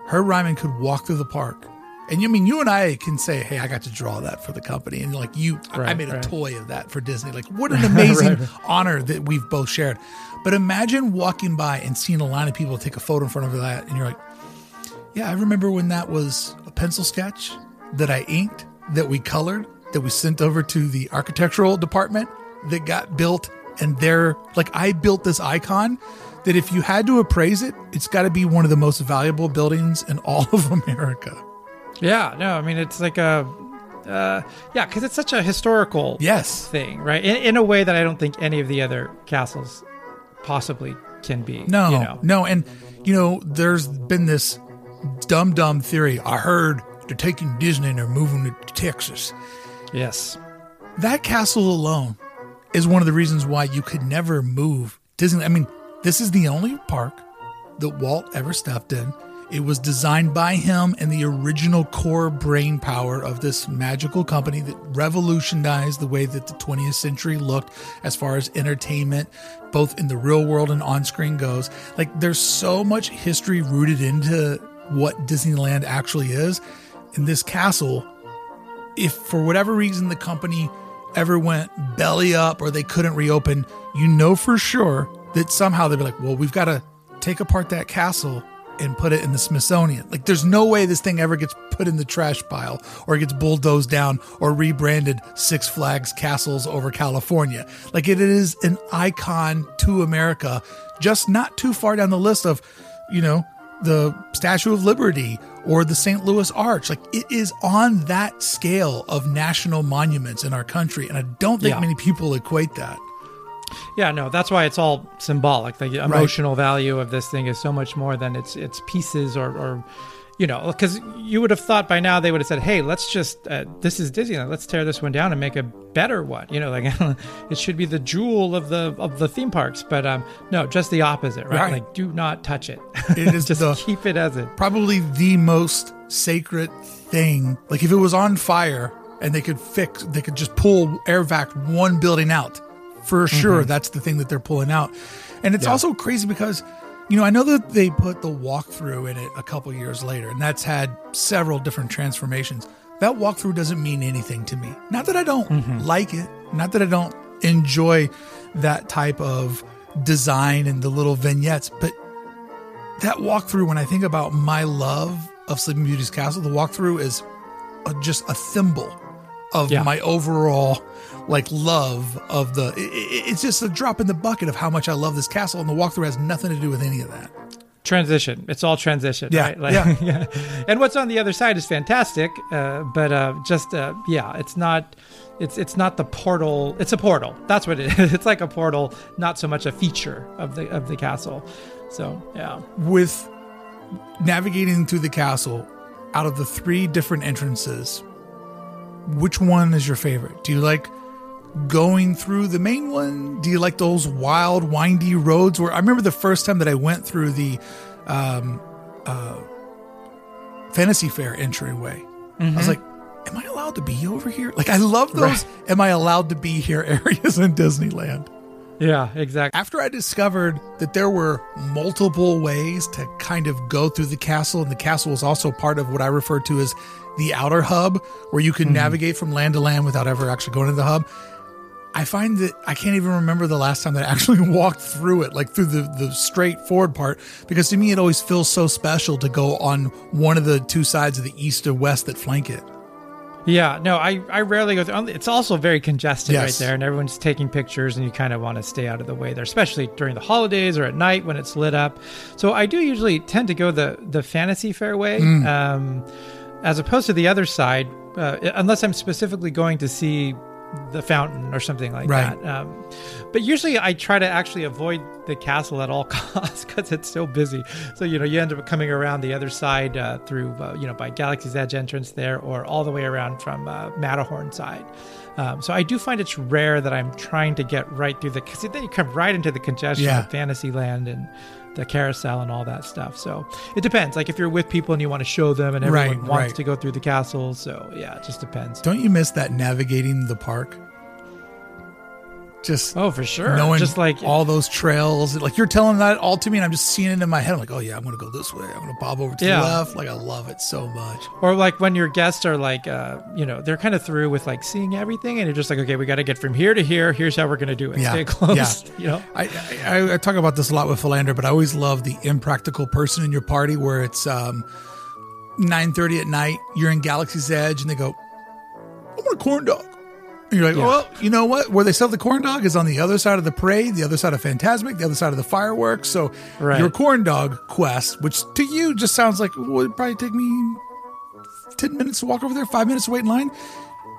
Herb Ryman could walk through the park. And you mean you and I can say, "Hey, I got to draw that for the company," and like you, I Right, made a toy of that for Disney. Like, what an amazing Right. honor that we've both shared. But imagine walking by and seeing a line of people take a photo in front of that, and you're like, "Yeah, I remember when that was a pencil sketch that I inked, that we colored, that we sent over to the architectural department, that got built, and they're like, I built this icon." That if you had to appraise it, it's got to be one of the most valuable buildings in all of America. Yeah, no, I mean it's like a, uh, yeah, because it's such a historical Yes. thing, right? In, in a way that I don't think any of the other castles possibly can be. No, you know? no. And, you know, there's been this dumb, dumb theory. I heard they're taking Disney and they're moving it to Texas. Yes. That castle alone is one of the reasons why you could never move Disney. I mean, this is the only park that Walt ever stepped in. It was designed by him and the original core brain power of this magical company that revolutionized the way that the 20th century looked as far as entertainment, both in the real world and on screen goes. Like, there's so much history rooted into what Disneyland actually is. And this castle if for whatever reason the company ever went belly up or they couldn't reopen, you know for sure that somehow they'd be like, well, we've got to take apart that castle and put it in the Smithsonian. Like, there's no way this thing ever gets put in the trash pile or gets bulldozed down or rebranded Six Flags Castles over California. Like, it is an icon to America, just not too far down the list of, you know, the Statue of Liberty or the St. Louis Arch. Like it is on that scale of national monuments in our country. And I don't think Yeah. many people equate that. Yeah, no, that's why it's all symbolic. The emotional value of this thing is so much more than its its pieces or, or you know, because you would have thought by now they would have said, "Hey, let's just uh, this is Disneyland. Let's tear this one down and make a better one." You know, like it should be the jewel of the of the theme parks. But um, no, just the opposite, right? Right. Like, do not touch it. It is just the- keep it as it. Probably the most sacred thing. Like if it was on fire and they could fix, they could just pull air vac one building out. For sure, mm-hmm. that's the thing that they're pulling out. And it's Yeah. also crazy because, you know, I know that they put the walkthrough in it a couple years later, and that's had several different transformations. That walkthrough doesn't mean anything to me. Not that I don't mm-hmm. like it, not that I don't enjoy that type of design and the little vignettes, but that walkthrough, when I think about my love of Sleeping Beauty's castle, the walkthrough is a, just a thimble of Yeah. my overall like love of the. i- i- it's just a drop in the bucket of how much I love this castle, and the walkthrough has nothing to do with any of that. transition. It's all transition, Yeah, right? Like, yeah. And what's on the other side is fantastic, uh, but uh, just uh, yeah, it's not. It's it's not the portal. It's a portal. That's what it is. It's like a portal, not so much a feature of the of the castle. So yeah, With navigating through the castle, out of the three different entrances, which one is your favorite? Do you like going through the main one? Do you like those wild, windy roads? Where I remember the first time that I went through the um, uh, Fantasy Faire entryway. I was like, "Am I allowed to be over here?" Like, I love those. Right. Am I allowed to be here areas in Disneyland? yeah, exactly. After I discovered that there were multiple ways to kind of go through the castle, and the castle was also part of what I refer to as the outer hub, where you can navigate from land to land without ever actually going to the hub. I find that I can't even remember the last time that I actually walked through it, like through the, the straightforward part, because to me it always feels so special to go on one of the two sides of the east or west that flank it. Yeah, no, I, I rarely go through. It's also very congested Yes. right there, and everyone's taking pictures, and you kind of want to stay out of the way there, especially during the holidays or at night when it's lit up. So I do usually tend to go the the fantasy fairway Mm. um, as opposed to the other side, uh, unless I'm specifically going to see the fountain or something like Right. that. Um, but usually I try to actually avoid the castle at all costs because it's so busy. So you know you end up coming around the other side uh, through uh, you know by Galaxy's Edge entrance there, or all the way around from uh, Matterhorn side. Um, so I do find it's rare that I'm trying to get right through the because then you come right into the congestion Yeah. of Fantasyland and the carousel and all that stuff. So it depends. Like if you're with people and you want to show them, and everyone Right, wants right. to go through the castle. So yeah, it just depends. Don't you miss that navigating the park? Just Oh, for sure. knowing just like all those trails. Like you're telling that all to me, and I'm just seeing it in my head. I'm like, oh yeah, I'm gonna go this way. I'm gonna bob over to Yeah. the left. Like I love it so much. Or like when your guests are like, uh, you know, they're kind of through with like seeing everything, and you're just like, okay, we got to get from here to here. Here's how we're gonna do it. Yeah, Stay close. yeah. You know. I, I I talk about this a lot with Philander, but I always love the impractical person in your party where it's um, 9:30 at night. You're in Galaxy's Edge, and they go, "I want a corn dog." And you're like, Yeah. well, you know what? Where they sell the corn dog is on the other side of the parade, the other side of Fantasmic, the other side of the fireworks. So Right. your corn dog quest, which to you just sounds like would probably take me 10 minutes to walk over there, five minutes to wait in line.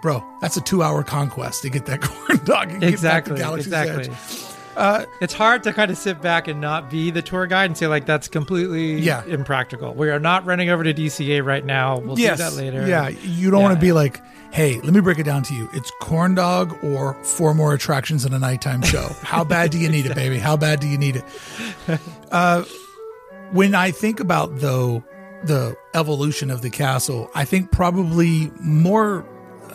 Bro, that's a two hour conquest to get that corn dog and Exactly. get back to Galaxy's Exactly. Edge. Uh, it's hard to kind of sit back and not be the tour guide and say like that's completely Yeah. impractical. We are not running over to DCA right now. We'll yes. do that later. Yeah, you don't Yeah. want to be like, hey, let me break it down to you. It's corn dog or four more attractions in a nighttime show. How bad do you need it, baby? How bad do you need it? Uh, when I think about though the evolution of the castle, I think probably more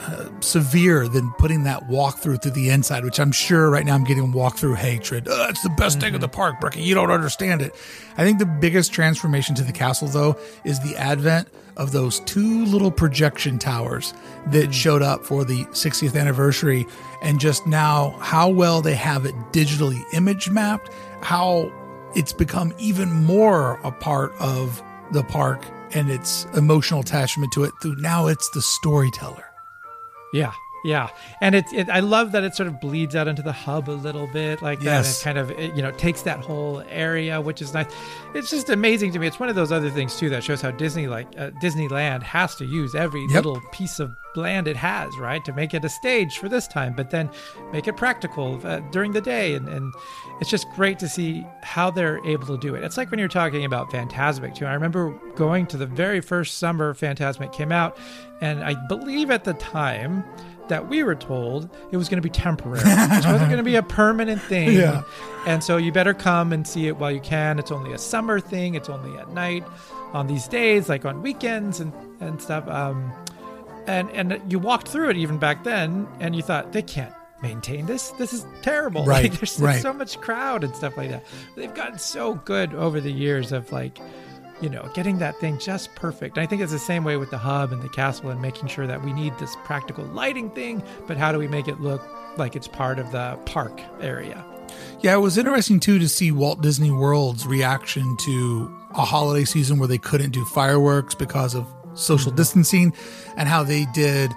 uh, severe than putting that walkthrough through the inside, which I'm sure right now I'm getting walkthrough hatred. It's the best thing of the park, Bricky. You don't understand it. I think the biggest transformation to the castle, though, is the advent of those two little projection towers that showed up for the 60th anniversary, and just now how well they have it digitally image mapped, how it's become even more a part of the park and its emotional attachment to it through now it's the storyteller. Yeah. Yeah, and it, it I love that it sort of bleeds out into the hub a little bit like Yes. that. It kind of you know takes that whole area, which is nice. It's just amazing to me. It's one of those other things too that shows how Disney like uh, Disneyland has to use every Yep. little piece of land it has right to make it a stage for this time, but then make it practical uh, during the day, and, and it's just great to see how they're able to do it. It's like when you're talking about Fantasmic too. I remember going to the very first summer Fantasmic came out, and I believe at the time that we were told it was going to be temporary. it wasn't going to be a permanent thing. Yeah. And so you better come and see it while you can. It's only a summer thing. It's only at night on these days, like on weekends and, and stuff. Um, and, and you walked through it even back then and you thought, they can't maintain this. This is terrible. Right, Like, there's right. so much crowd and stuff like that. They've gotten so good over the years of like, you know, getting that thing just perfect. And I think it's the same way with the hub and the castle and making sure that we need this practical lighting thing, but how do we make it look like it's part of the park area? Yeah, it was interesting too to see Walt Disney World's reaction to a holiday season where they couldn't do fireworks because of social mm-hmm. distancing and how they did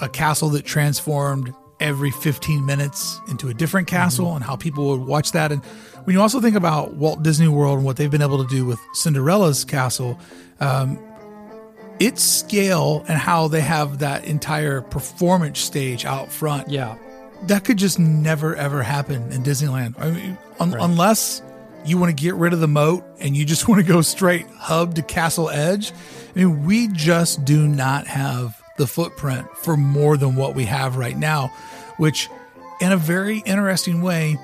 a castle that transformed every 15 minutes into a different castle mm-hmm. and how people would watch that. And when you also think about Walt Disney World and what they've been able to do with Cinderella's castle, um, its scale and how they have that entire performance stage out front Yeah. that could just never ever happen in Disneyland. I mean, un- unless you want to get rid of the moat and you just want to go straight hub to Castle Edge. I mean, we just do not have the footprint for more than what we have right now, which, in a very interesting way,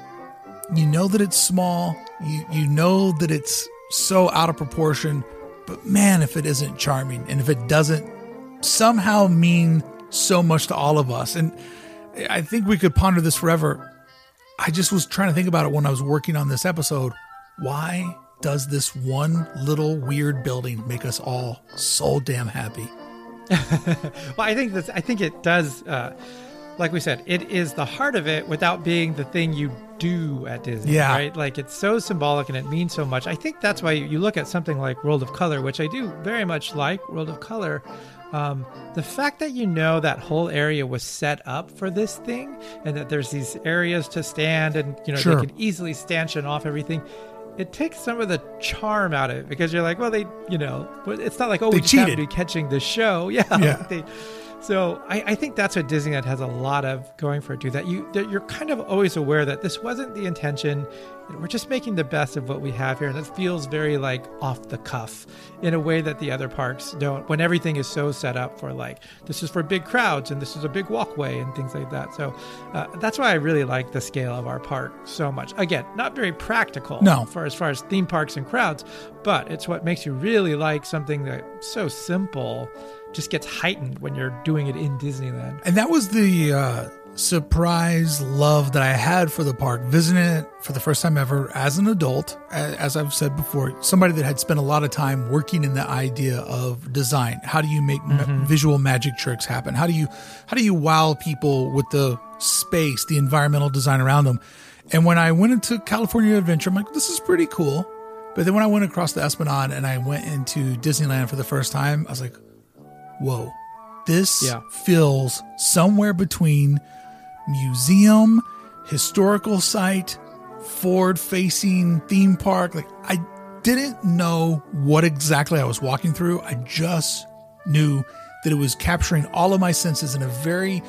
you know that it's small. You you know that it's so out of proportion, but man, if it isn't charming and if it doesn't somehow mean so much to all of us, and I think we could ponder this forever. I just was trying to think about it when I was working on this episode. Why does this one little weird building make us all so damn happy? Well, I think that's. I think it does. Uh, like we said, it is the heart of it without being the thing you do at Disney. Yeah. Right. Like it's so symbolic and it means so much. I think that's why you look at something like World of Color, which I do very much like. World of Color. Um, the fact that you know that whole area was set up for this thing, and that there's these areas to stand, and you know Sure. they can easily stanchion off everything. It takes some of the charm out of it because you're like, well, they, you know, it's not like oh, They we just have to cheated. be catching the show. Yeah, Yeah. they, so I, I think that's what Disneyland has a lot of going for it too. That you that you're kind of always aware that this wasn't the intention. and We're just making the best of what we have here, and it feels very like off the cuff in a way that the other parks don't. When everything is so set up for like this is for big crowds and this is a big walkway and things like that. So uh, that's why I really like the scale of our park so much. Again, not very practical No. for as far as theme parks and crowds, but it's what makes you really like something that's so simple just gets heightened when you're doing it in Disneyland. And that was the uh, surprise love that I had for the park, visiting it for the first time ever as an adult. As I've said before, somebody that had spent a lot of time working in the idea of design. How do you make ma- visual magic tricks happen? How do you how do you wow people with the space, the environmental design around them? And when I went into California Adventure, I'm like, this is pretty cool. But then when I went across the Esplanade and I went into Disneyland for the first time, I was like, whoa, this Yeah. feels somewhere between museum, historical site, forward facing theme park. Like, I didn't know what exactly I was walking through. I just knew that it was capturing all of my senses in a very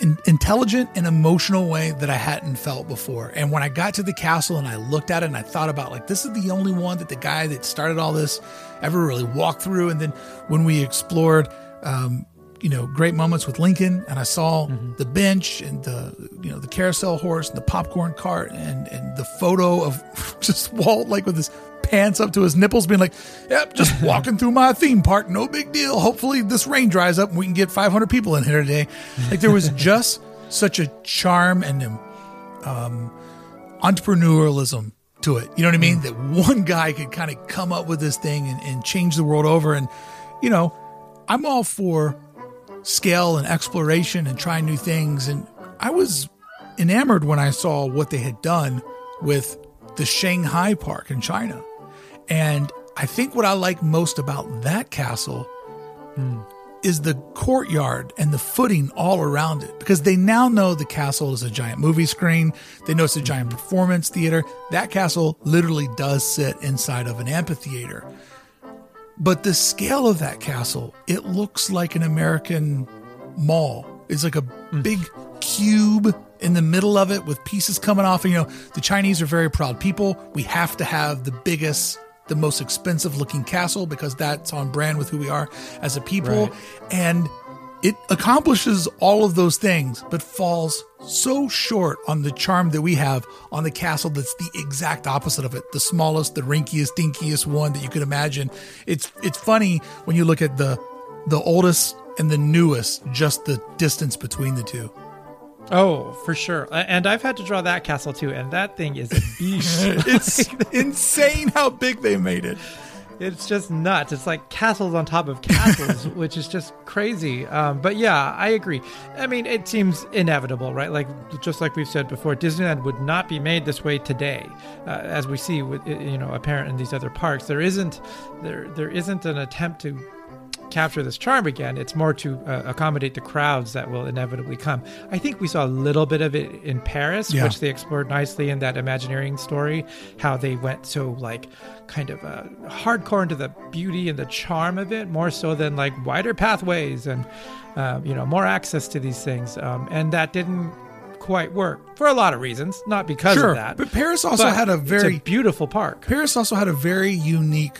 in- intelligent and emotional way that I hadn't felt before. And when I got to the castle and I looked at it and I thought about like this is the only one that the guy that started all this ever really walked through. And then when we explored, um, you know, great moments with Lincoln, and I saw the bench and the you know the carousel horse and the popcorn cart and and the photo of just Walt like with his pants up to his nipples, being like, "Yep, just walking through my theme park, no big deal. Hopefully this rain dries up and we can get 500 people in here today." Like there was just such a charm and um, entrepreneurialism to it. You know what I mean? Mm. That one guy could kind of come up with this thing and, and change the world over. And you know, I'm all for scale and exploration and trying new things. And I was enamored when I saw what they had done with the Shanghai Park in China. And I think what I like most about that castle hmm. Is the courtyard and the footing all around it because they now know the castle is a giant movie screen. They know it's a giant performance theater. That castle literally does sit inside of an amphitheater. But the scale of that castle, it looks like an American mall. It's like a hmm. big cube in the middle of it with pieces coming off. And, you know, the Chinese are very proud people. We have to have the biggest, the most expensive looking castle because that's on brand with who we are as a people. Right. And it accomplishes all of those things, but falls so short on the charm that we have on the castle that's the exact opposite of it. The smallest, the rinkiest, dinkiest one that you could imagine. It's it's funny when you look at the the oldest and the newest, just the distance between the two. Oh, for sure. And I've had to draw that castle too, and that thing is a beast. It's insane how big they made it. It's just nuts. It's like castles on top of castles, which is just crazy. Um, but yeah, I agree. I mean, it seems inevitable, right? Like just like we've said before, Disneyland would not be made this way today, uh, as we see with you know apparent in these other parks. There isn't there there isn't an attempt to capture this charm again. It's more to uh, accommodate the crowds that will inevitably come. I think we saw a little bit of it in Paris, Yeah. which they explored nicely in that Imagineering story. How they went so like kind of uh, hardcore into the beauty and the charm of it, more so than like wider pathways and uh, you know more access to these things. Um, and that didn't quite work for a lot of reasons, not because Sure, of that. but Paris also But had a very beautiful park. Paris also had a very unique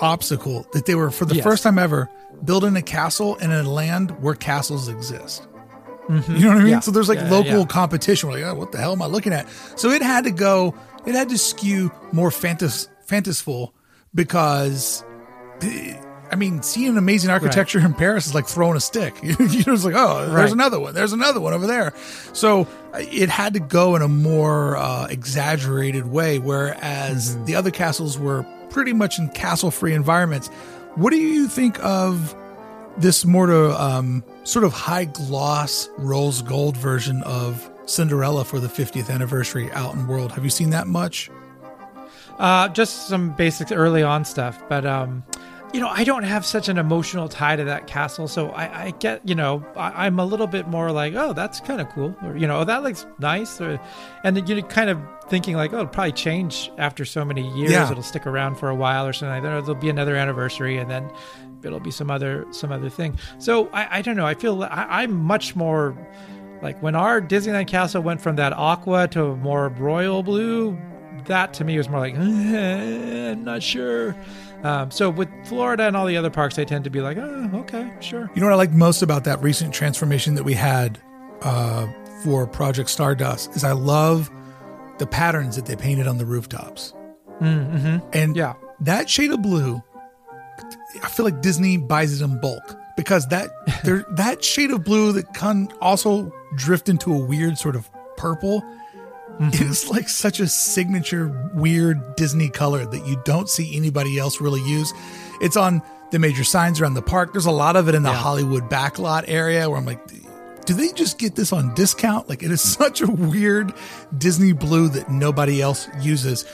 obstacle that they were for the Yes. first time ever building a castle in a land where castles exist. You know what I mean? Yeah. So there's like Yeah, local yeah. competition. We're like, oh, what the hell am I looking at? So it had to go. It had to skew more fantas fantasful because, eh, I mean, seeing amazing architecture in Paris is like throwing a stick. you know, it's like, oh, there's Right. another one. There's another one over there. So uh, it had to go in a more uh, exaggerated way, whereas Mm-hmm. the other castles were pretty much in castle-free environments. What do you think of this more to um, sort of high gloss rose gold version of Cinderella for the 50th anniversary out in world? Have you seen that much? Uh, just some basic early on stuff, but um, you know, I don't have such an emotional tie to that castle, so I, I get, you know, I, I'm a little bit more like, oh, that's kind of cool, or you know, oh, that looks nice, or, and then you're kind of thinking like, oh, it'll probably change after so many years, Yeah. it'll stick around for a while or something like that, or there'll be another anniversary, and then it'll be some other some other thing. So I, I don't know. I feel I, I'm much more like when our Disneyland castle went from that aqua to a more royal blue. That to me was more like "Eh, I'm not sure. Um, so with Florida and all the other parks, I tend to be like, oh, okay, sure. You know what I like most about that recent transformation that we had uh, for Project Stardust is I love the patterns that they painted on the rooftops. Mm-hmm. And Yeah. that shade of blue, I feel like Disney buys it in bulk because that there that shade of blue that can also drift into a weird sort of purple Mm-hmm. is like such a signature weird Disney color that you don't see anybody else really use. It's on the major signs around the park. There's a lot of it in the Yeah. Hollywood backlot area where I'm like, do they just get this on discount? Like it is such a weird Disney blue that nobody else uses.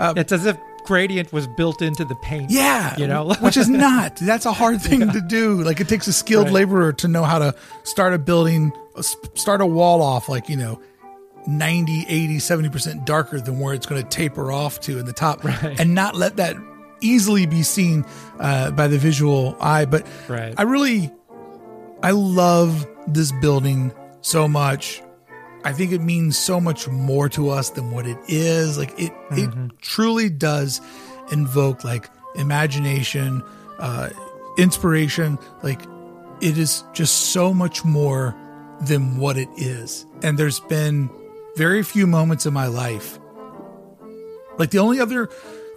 Uh, it's as if gradient was built into the paint. Yeah, you know, which is not. That's a hard thing to do. Like it takes a skilled Right. laborer to know how to start a building, start a wall off like, you know, 90, 80, 70% darker than where it's going to taper off to in the top Right. and not let that easily be seen uh, by the visual eye. But Right. I really, I love this building so much. I think it means so much more to us than what it is. Like it, it truly does invoke like imagination, uh, inspiration. Like it is just so much more than what it is. And there's been very few moments in my life. Like the only other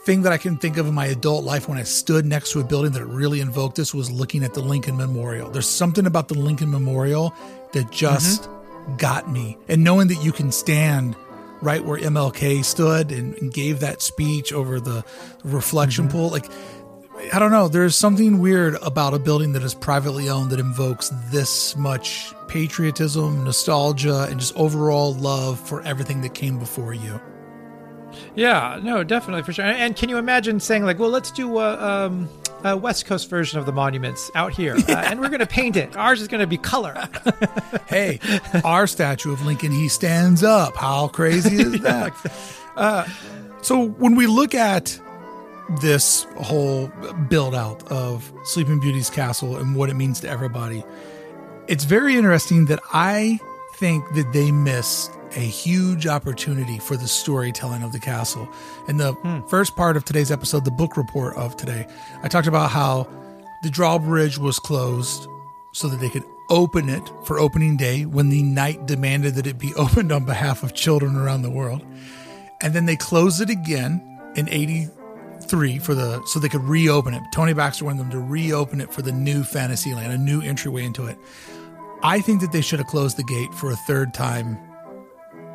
thing that I can think of in my adult life when I stood next to a building that really invoked this was looking at the Lincoln Memorial. There's something about the Lincoln Memorial that just mm-hmm. got me. And knowing that you can stand right where MLK stood and, and gave that speech over the reflection mm-hmm. pool, like I don't know. There's something weird about a building that is privately owned that invokes this much patriotism, nostalgia, and just overall love for everything that came before you. Yeah, no, definitely for sure. And can you imagine saying like, well, let's do a, um, uh, West Coast version of the monuments out here, uh, and we're going to paint it. Ours is going to be color. hey, our statue of Lincoln, he stands up. How crazy is that? Uh, so when we look at this whole build out of Sleeping Beauty's castle and what it means to everybody, it's very interesting that I think that they miss a huge opportunity for the storytelling of the castle. In the hmm. first part of today's episode, the book report of today, I talked about how the drawbridge was closed so that they could open it for opening day when the knight demanded that it be opened on behalf of children around the world. And then they closed it again in 83 for the so they could reopen it. Tony Baxter wanted them to reopen it for the new Fantasyland, a new entryway into it. I think that they should have closed the gate for a third time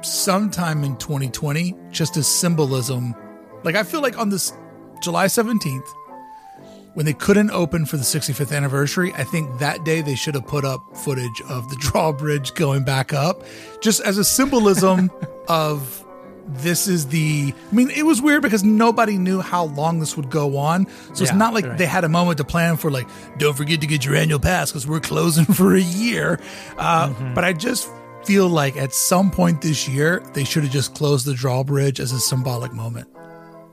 sometime in 2020, just as symbolism. Like, I feel like on this July 17th, when they couldn't open for the 65th anniversary, I think that day they should have put up footage of the drawbridge going back up, just as a symbolism of this is the I mean it was weird because nobody knew how long this would go on. So it's not like right. they had a moment to plan for like don't forget to get your annual pass cuz we're closing for a year. Uh, mm-hmm. but I just feel like at some point this year they should have just closed the drawbridge as a symbolic moment.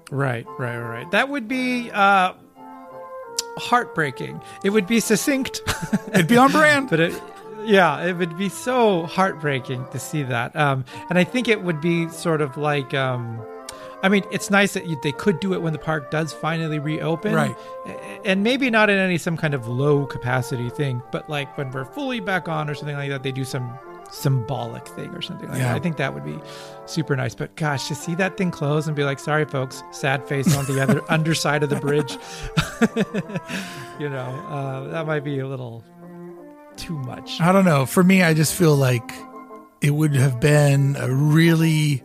Right, right, right. That would be uh heartbreaking. It would be succinct. It'd be on brand. but it yeah, it would be so heartbreaking to see that. Um, and I think it would be sort of like, um, I mean, it's nice that you, they could do it when the park does finally reopen, right? And maybe not in any some kind of low capacity thing, but like when we're fully back on or something like that, they do some symbolic thing or something like yeah. that. I think that would be super nice. But gosh, to see that thing close and be like, sorry, folks, sad face on the other underside of the bridge, you know, uh, that might be a little too much. I don't know. For me, I just feel like it would have been a really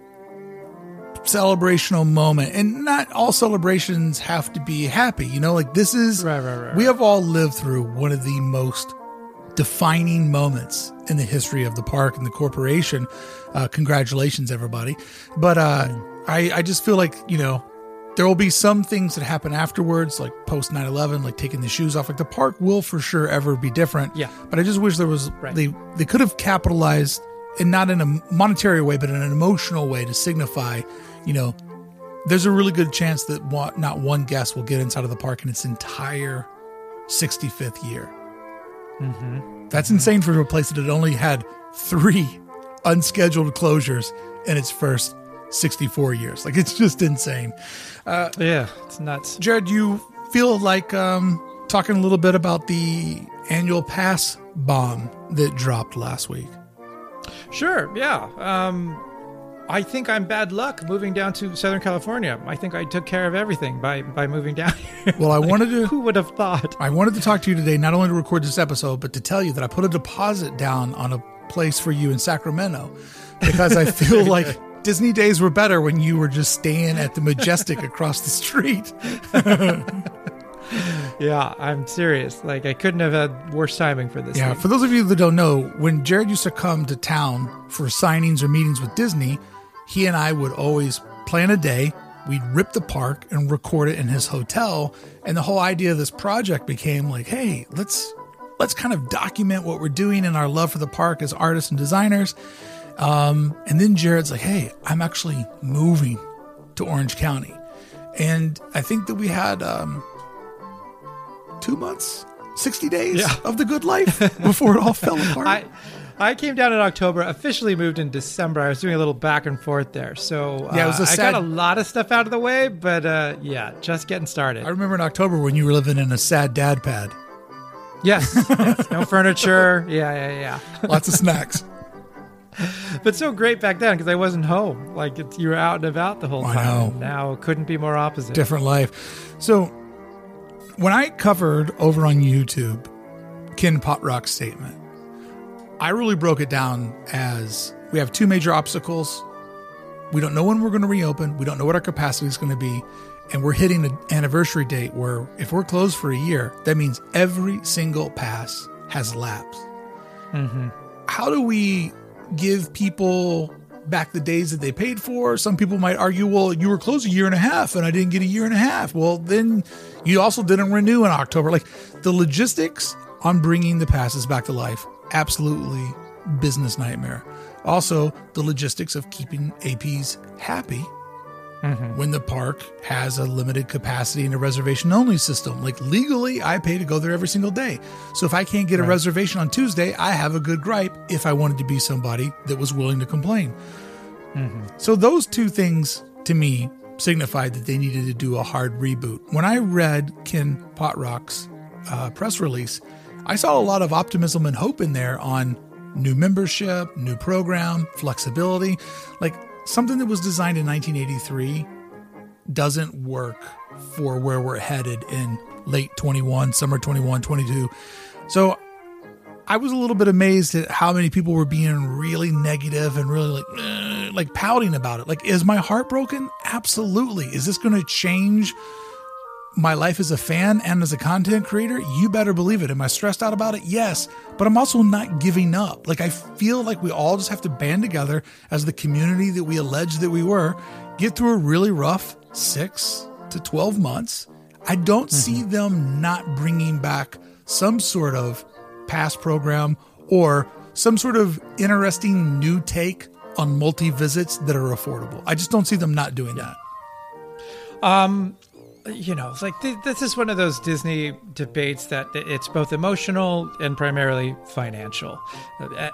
celebrational moment. And not all celebrations have to be happy. You know, like this is, right, right, right, we have all lived through one of the most defining moments in the history of the park and the corporation. Uh, congratulations, everybody. But uh, mm. I, I just feel like, you know, there will be some things that happen afterwards, like post 9 11, like taking the shoes off. Like the park will for sure ever be different. Yeah. But I just wish there was, right. they, they could have capitalized, and not in a monetary way, but in an emotional way to signify, you know, there's a really good chance that not one guest will get inside of the park in its entire 65th year. Mm-hmm. That's mm-hmm. insane for a place that had only had three unscheduled closures in its first 64 years. Like it's just insane. Uh, yeah, it's nuts. Jared, you feel like um, talking a little bit about the annual pass bomb that dropped last week? Sure. Yeah. Um, I think I'm bad luck moving down to Southern California. I think I took care of everything by by moving down here. Well, I like, wanted to. Who would have thought? I wanted to talk to you today, not only to record this episode, but to tell you that I put a deposit down on a place for you in Sacramento because I feel like Disney days were better when you were just staying at the Majestic across the street. yeah, I'm serious. Like I couldn't have had worse timing for this. Yeah, thing. for those of you that don't know, when Jared used to come to town for signings or meetings with Disney, he and I would always plan a day. We'd rip the park and record it in his hotel. And the whole idea of this project became like, hey, let's let's kind of document what we're doing and our love for the park as artists and designers. Um, and then Jared's like, hey, I'm actually moving to Orange County. And I think that we had um, two months, 60 days yeah. of the good life before it all fell apart. I, I came down in October, officially moved in December. I was doing a little back and forth there. So uh, yeah, it was a sad... I got a lot of stuff out of the way, but uh, yeah, just getting started. I remember in October when you were living in a sad dad pad. Yes, yes no furniture. Yeah, yeah, yeah. Lots of snacks. but so great back then because I wasn't home. Like you were out and about the whole time. Now couldn't be more opposite. Different life. So when I covered over on YouTube Ken Potrock's statement, I really broke it down as we have two major obstacles. We don't know when we're going to reopen. We don't know what our capacity is going to be. And we're hitting an anniversary date where if we're closed for a year, that means every single pass has lapsed. Mm-hmm. How do we give people back the days that they paid for. Some people might argue, well, you were closed a year and a half and I didn't get a year and a half. Well, then you also didn't renew in October. Like the logistics on bringing the passes back to life, absolutely business nightmare. Also, the logistics of keeping APs happy Mm-hmm. when the park has a limited capacity and a reservation only system. Like legally, I pay to go there every single day. So if I can't get right. a reservation on Tuesday, I have a good gripe if I wanted to be somebody that was willing to complain. Mm-hmm. So those two things to me signified that they needed to do a hard reboot. When I read Ken Potrock's uh, press release, I saw a lot of optimism and hope in there on new membership, new program, flexibility. Like something that was designed in 1983 doesn't work for where we're headed in late 21, summer 21, 22. So I was a little bit amazed at how many people were being really negative and really like like pouting about it. Like is my heart broken? Absolutely. Is this going to change my life as a fan and as a content creator, you better believe it. Am I stressed out about it? Yes, but I'm also not giving up. Like, I feel like we all just have to band together as the community that we allege that we were, get through a really rough six to 12 months. I don't mm-hmm. see them not bringing back some sort of past program or some sort of interesting new take on multi visits that are affordable. I just don't see them not doing that. Um, you know, it's like th- this is one of those Disney debates that it's both emotional and primarily financial.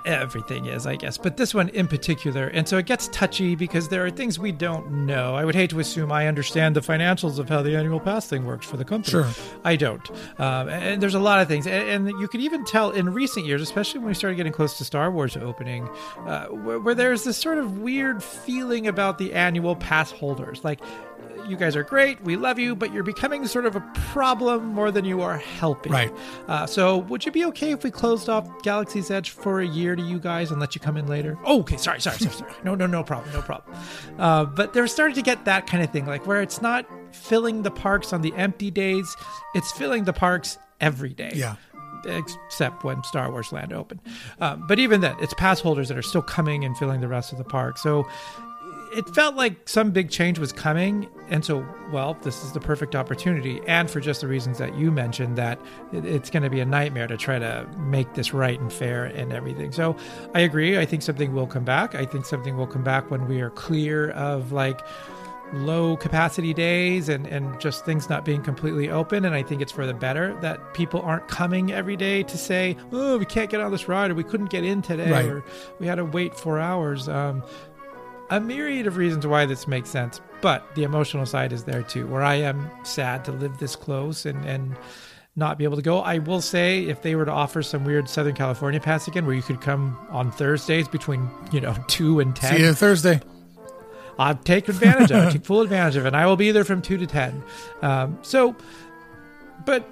Everything is, I guess, but this one in particular. And so it gets touchy because there are things we don't know. I would hate to assume I understand the financials of how the annual pass thing works for the company. Sure. I don't. Um, and there's a lot of things. And, and, you can even tell in recent years, especially when we started getting close to Star Wars opening, uh, where, where there's this sort of weird feeling about the annual pass holders. Like, you guys are great. We love you, but you're becoming sort of a problem more than you are helping. Right. Uh, so, would you be okay if we closed off Galaxy's Edge for a year to you guys and let you come in later? Oh, okay. Sorry, sorry, sorry, sorry. No, no, no problem. No problem. Uh, but they're starting to get that kind of thing, like where it's not filling the parks on the empty days, it's filling the parks every day. Yeah except when Star Wars Land opened. Um, but even then, it's pass holders that are still coming and filling the rest of the park. So it felt like some big change was coming. And so, well, this is the perfect opportunity. And for just the reasons that you mentioned, that it's going to be a nightmare to try to make this right and fair and everything. So I agree. I think something will come back. I think something will come back when we are clear of like, low capacity days and, and just things not being completely open. And I think it's for the better that people aren't coming every day to say, oh, we can't get on this ride or we couldn't get in today right. or we had to wait four hours. Um, a myriad of reasons why this makes sense, but the emotional side is there too, where I am sad to live this close and, and not be able to go. I will say, if they were to offer some weird Southern California pass again, where you could come on Thursdays between you know two and ten, see you Thursday. I'll take advantage of it, take full advantage of it. And I will be there from two to ten. Um, so, but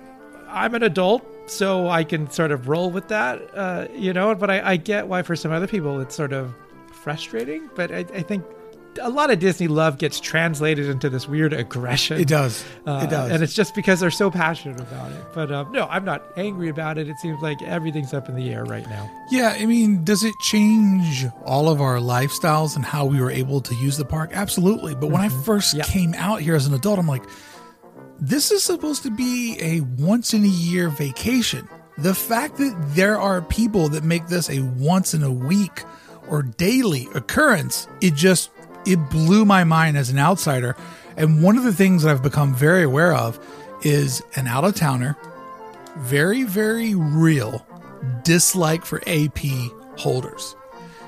I'm an adult, so I can sort of roll with that, uh, you know. But I, I get why for some other people it's sort of frustrating, but I, I think a lot of Disney love gets translated into this weird aggression. It does. Uh, it does. And it's just because they're so passionate about it. But um, no, I'm not angry about it. It seems like everything's up in the air right now. Yeah. I mean, does it change all of our lifestyles and how we were able to use the park? Absolutely. But when mm-hmm. I first yeah. came out here as an adult, I'm like, this is supposed to be a once in a year vacation. The fact that there are people that make this a once in a week or daily occurrence, it just it blew my mind as an outsider. And one of the things that I've become very aware of is an out of towner, very, very real dislike for AP holders.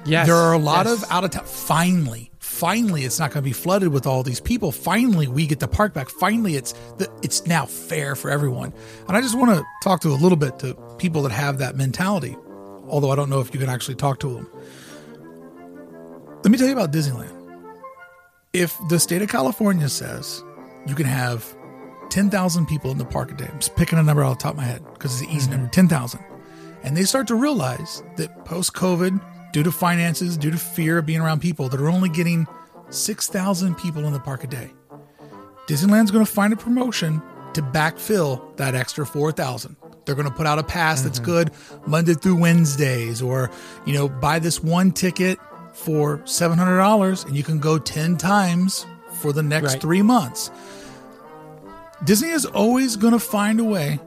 Yes. There are a lot yes. of out of town. Finally, finally, it's not going to be flooded with all these people. Finally, we get the park back. Finally, it's the, it's now fair for everyone. And I just want to talk to a little bit to people that have that mentality. Although I don't know if you can actually talk to them. Let me tell you about Disneyland. If the state of California says you can have 10,000 people in the park a day, I'm just picking a number off the top of my head because it's an easy mm-hmm. number 10,000. And they start to realize that post COVID, due to finances, due to fear of being around people, that are only getting 6,000 people in the park a day. Disneyland's going to find a promotion to backfill that extra 4,000. They're going to put out a pass mm-hmm. that's good Monday through Wednesdays, or, you know, buy this one ticket for $700 and you can go 10 times for the next Right. three months. Disney is always going to find a way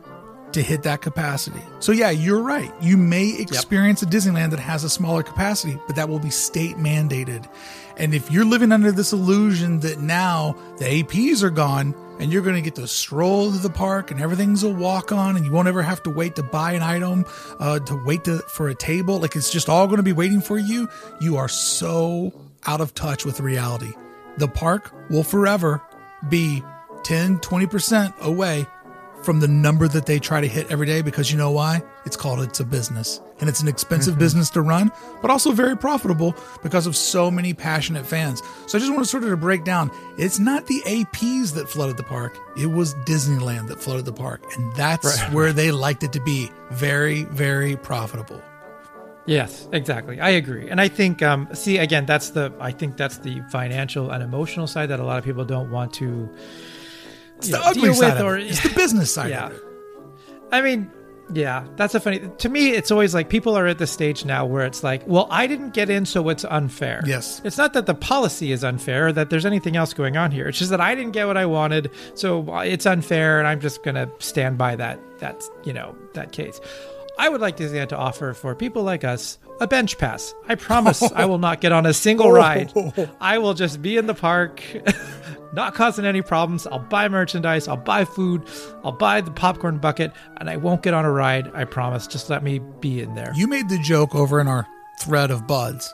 to hit that capacity. So, yeah, you're right. You may experience a Disneyland that has a smaller capacity, but that will be state mandated. And if you're living under this illusion that now the APs are gone and you're going to get to stroll to the park and everything's a walk on and you won't ever have to wait to buy an item, uh, to wait to, for a table, like it's just all going to be waiting for you, you are so out of touch with reality. The park will forever be 10, 20% away from the number that they try to hit every day because you know why? It's called it's a business. And it's an expensive business to run, but also very profitable because of so many passionate fans. So I just want to sort of break down, it's not the APs that flooded the park. It was Disneyland that flooded the park. And that's where they liked it to be. Very, very profitable. Yes, exactly. I agree, and I think um, see again that's the I think that's the financial and emotional side that a lot of people don't want to. It's the know, ugly side or- it. It's the business side Yeah. I mean, yeah, that's a funny. To me, it's always like people are at the stage now where it's like, well, I didn't get in, so it's unfair. Yes. It's not that the policy is unfair or that there's anything else going on here. It's just that I didn't get what I wanted, so it's unfair, and I'm just gonna stand by that. That's you know that case. I would like Disneyland to offer for people like us a bench pass. I promise I will not get on a single oh. ride. I will just be in the park, not causing any problems. I'll buy merchandise, I'll buy food, I'll buy the popcorn bucket, and I won't get on a ride. I promise. Just let me be in there. You made the joke over in our thread of buds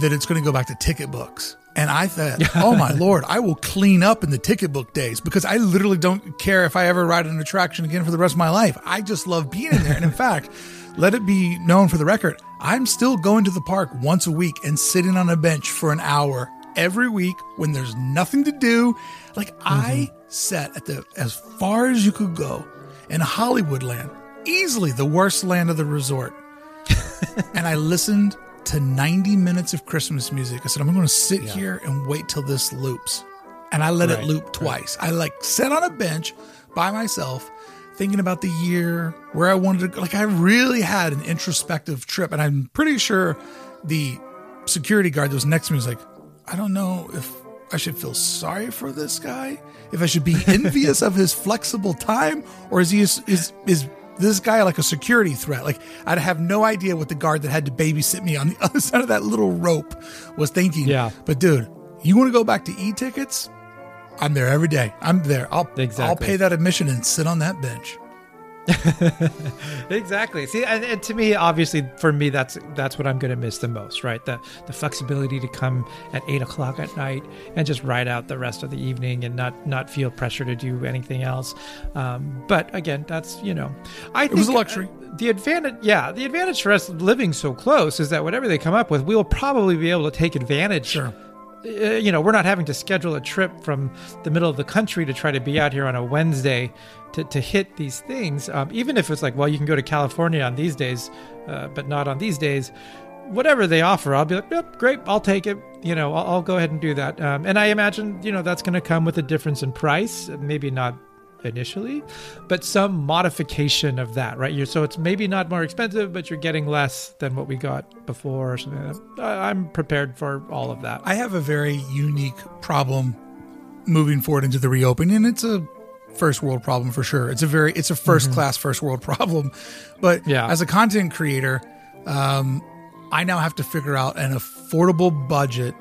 that it's going to go back to ticket books. And I thought, oh my lord, I will clean up in the ticket book days because I literally don't care if I ever ride an attraction again for the rest of my life. I just love being in there. And in fact, let it be known for the record, I'm still going to the park once a week and sitting on a bench for an hour every week when there's nothing to do. Like I mm-hmm. sat at the as far as you could go in Hollywood land, easily the worst land of the resort and I listened to 90 minutes of Christmas music. I said, I'm going to sit here and wait till this loops. And I let it loop twice. I like sat on a bench by myself thinking about the year, where I wanted to go. Like I really had an introspective trip. And I'm pretty sure the security guard that was next to me was like, I don't know if I should feel sorry for this guy, if I should be envious of his flexible time, or is he is is, is this guy like a security threat? Like I'd have no idea what the guard that had to babysit me on the other side of that little rope was thinking. Yeah. But dude, you want to go back to e-tickets? I'm there every day. I'm there. I'll I'll pay that admission and sit on that bench. exactly. See, and, and to me, obviously, for me, that's that's what I'm going to miss the most, right? The the flexibility to come at eight o'clock at night and just ride out the rest of the evening and not not feel pressure to do anything else. Um, but again, that's you know, I think was a luxury. uh, the advantage, yeah, the advantage for us living so close is that whatever they come up with, we will probably be able to take advantage Sure. Uh, you know, we're not having to schedule a trip from the middle of the country to try to be out here on a Wednesday to, to hit these things. Um, even if it's like, well, you can go to California on these days, uh, but not on these days. Whatever they offer, I'll be like, yep, great, I'll take it. You know, I'll, I'll go ahead and do that. Um, and I imagine, you know, that's going to come with a difference in price. Maybe not initially, but some modification of that, right? You're, so it's maybe not more expensive, but you're getting less than what we got before or something. Like that. I- I'm prepared for all of that. I have a very unique problem moving forward into the reopening. and It's a first world problem for sure. It's a very it's a 1st class first world problem. But Yeah. as a content creator, um, I now have to figure out an affordable budget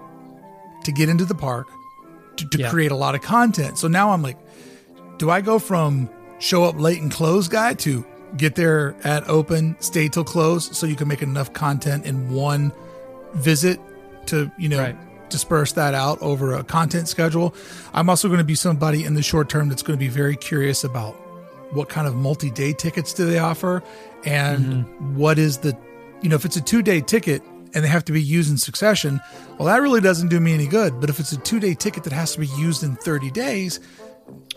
to get into the park to, to Yeah. create a lot of content. So now I'm like, do I go from show up late and close guy to get there at open, stay till close so you can make enough content in one visit to, you know, Right. disperse that out over a content schedule. I'm also going to be somebody in the short term that's going to be very curious about what kind of multi-day tickets do they offer and mm-hmm. what is the you know if it's a two-day ticket and they have to be used in succession well that really doesn't do me any good but if it's a two-day ticket that has to be used in 30 days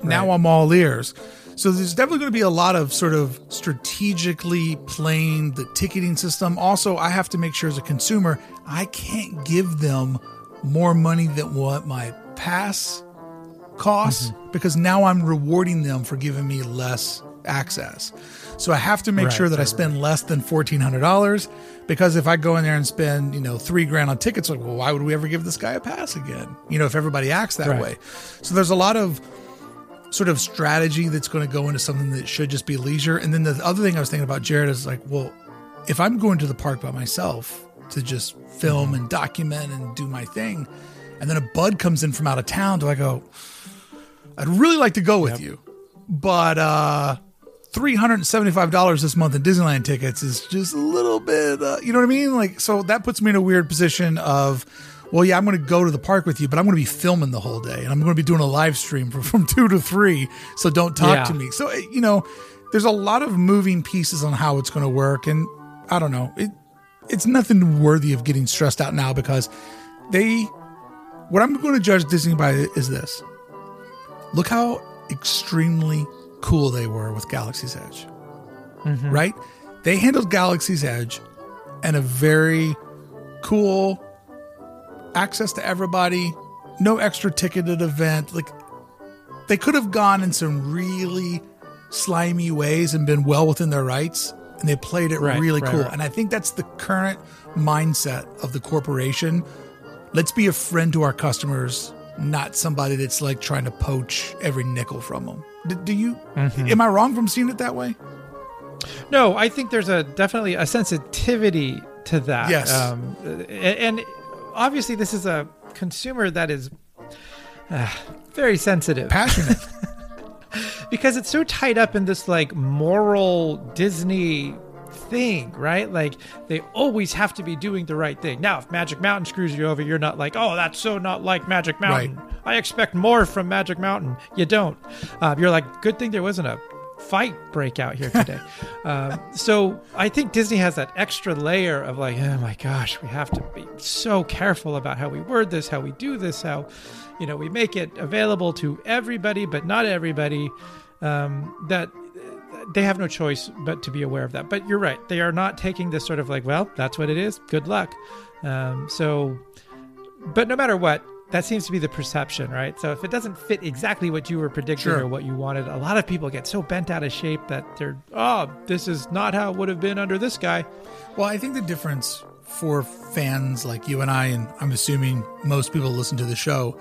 now i'm all ears so there's definitely going to be a lot of sort of strategically playing the ticketing system also i have to make sure as a consumer i can't give them more money than what my pass costs mm-hmm. because now I'm rewarding them for giving me less access. So I have to make Right, sure that I right, spend less than fourteen hundred dollars because if I go in there and spend you know three grand on tickets, like well, why would we ever give this guy a pass again? You know, if everybody acts that Right. way. So there's a lot of sort of strategy that's going to go into something that should just be leisure. And then the other thing I was thinking about, Jared, is like, well, if I'm going to the park by myself to just film and document and do my thing, and then a bud comes in from out of town, do I go, I'd really like to go with you, but uh, $375 this month in Disneyland tickets is just a little bit, uh, you know what I mean? Like, so that puts me in a weird position of, well, yeah, I'm going to go to the park with you, but I'm going to be filming the whole day and I'm going to be doing a live stream from, from two to three. So don't talk Yeah. to me. So, you know, there's a lot of moving pieces on how it's going to work. And I don't know. It, it's nothing worthy of getting stressed out now because they, what I'm going to judge Disney by is this look how extremely cool they were with Galaxy's Edge. Mm-hmm. Right? They handled Galaxy's Edge and a very cool access to everybody, no extra ticketed event. Like they could have gone in some really slimy ways and been well within their rights and they played it Right, really right, cool. right. And I think that's the current mindset of the corporation. Let's be a friend to our customers, not somebody that's like trying to poach every nickel from them. D- do you? Mm-hmm. Am I wrong from seeing it that way? No, I think there's a definitely a sensitivity to that. Yes. Um, a- and obviously, this is a consumer that is uh, very sensitive Passionate. because it's so tied up in this like moral Disney thing, right? Like they always have to be doing the right thing. Now, if Magic Mountain screws you over, you're not like, oh, that's so not like Magic Mountain. Right. I expect more from Magic Mountain. You don't. Uh, you're like, good thing there wasn't a fight break out here today. uh, so I think Disney has that extra layer of like, oh my gosh, we have to be so careful about how we word this, how we do this, how you know we make it available to everybody, but not everybody. Um, that they have no choice but to be aware of that. But you're right; they are not taking this sort of like, well, that's what it is. Good luck. Um, so, but no matter what, that seems to be the perception, right? So if it doesn't fit exactly what you were predicting Sure. or what you wanted, a lot of people get so bent out of shape that they're, oh, this is not how it would have been under this guy. Well, I think the difference for fans like you and I, and I'm assuming most people listen to the show,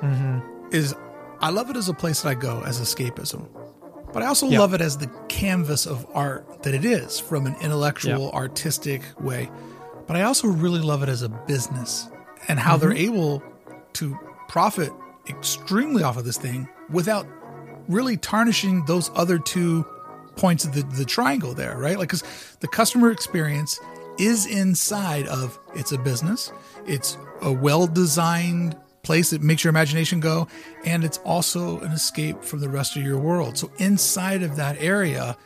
mm-hmm. is I love it as a place that I go as escapism. But I also Yeah. love it as the canvas of art that it is from an intellectual, Yeah. artistic way. But I also really love it as a business and how mm-hmm. they're able to profit extremely off of this thing without really tarnishing those other two points of the, the triangle there, right? Like, because the customer experience is inside of it's a business, it's a well designed place that makes your imagination go, and it's also an escape from the rest of your world. So, inside of that area,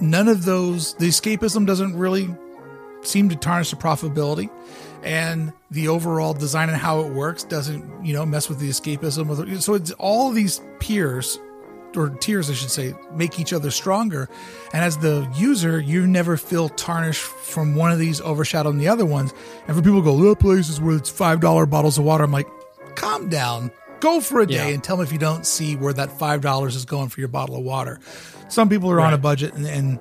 none of those, the escapism doesn't really seem to tarnish the profitability and the overall design and how it works doesn't you know mess with the escapism so it's all these peers or tiers i should say make each other stronger. And as the user you never feel tarnished from one of these overshadowing the other ones. And for people who go that place is where it's five dollar bottles of water i'm like calm down. Go for a day Yeah. and tell me if you don't see where that five dollars is going for your bottle of water. Some people are on a budget and, and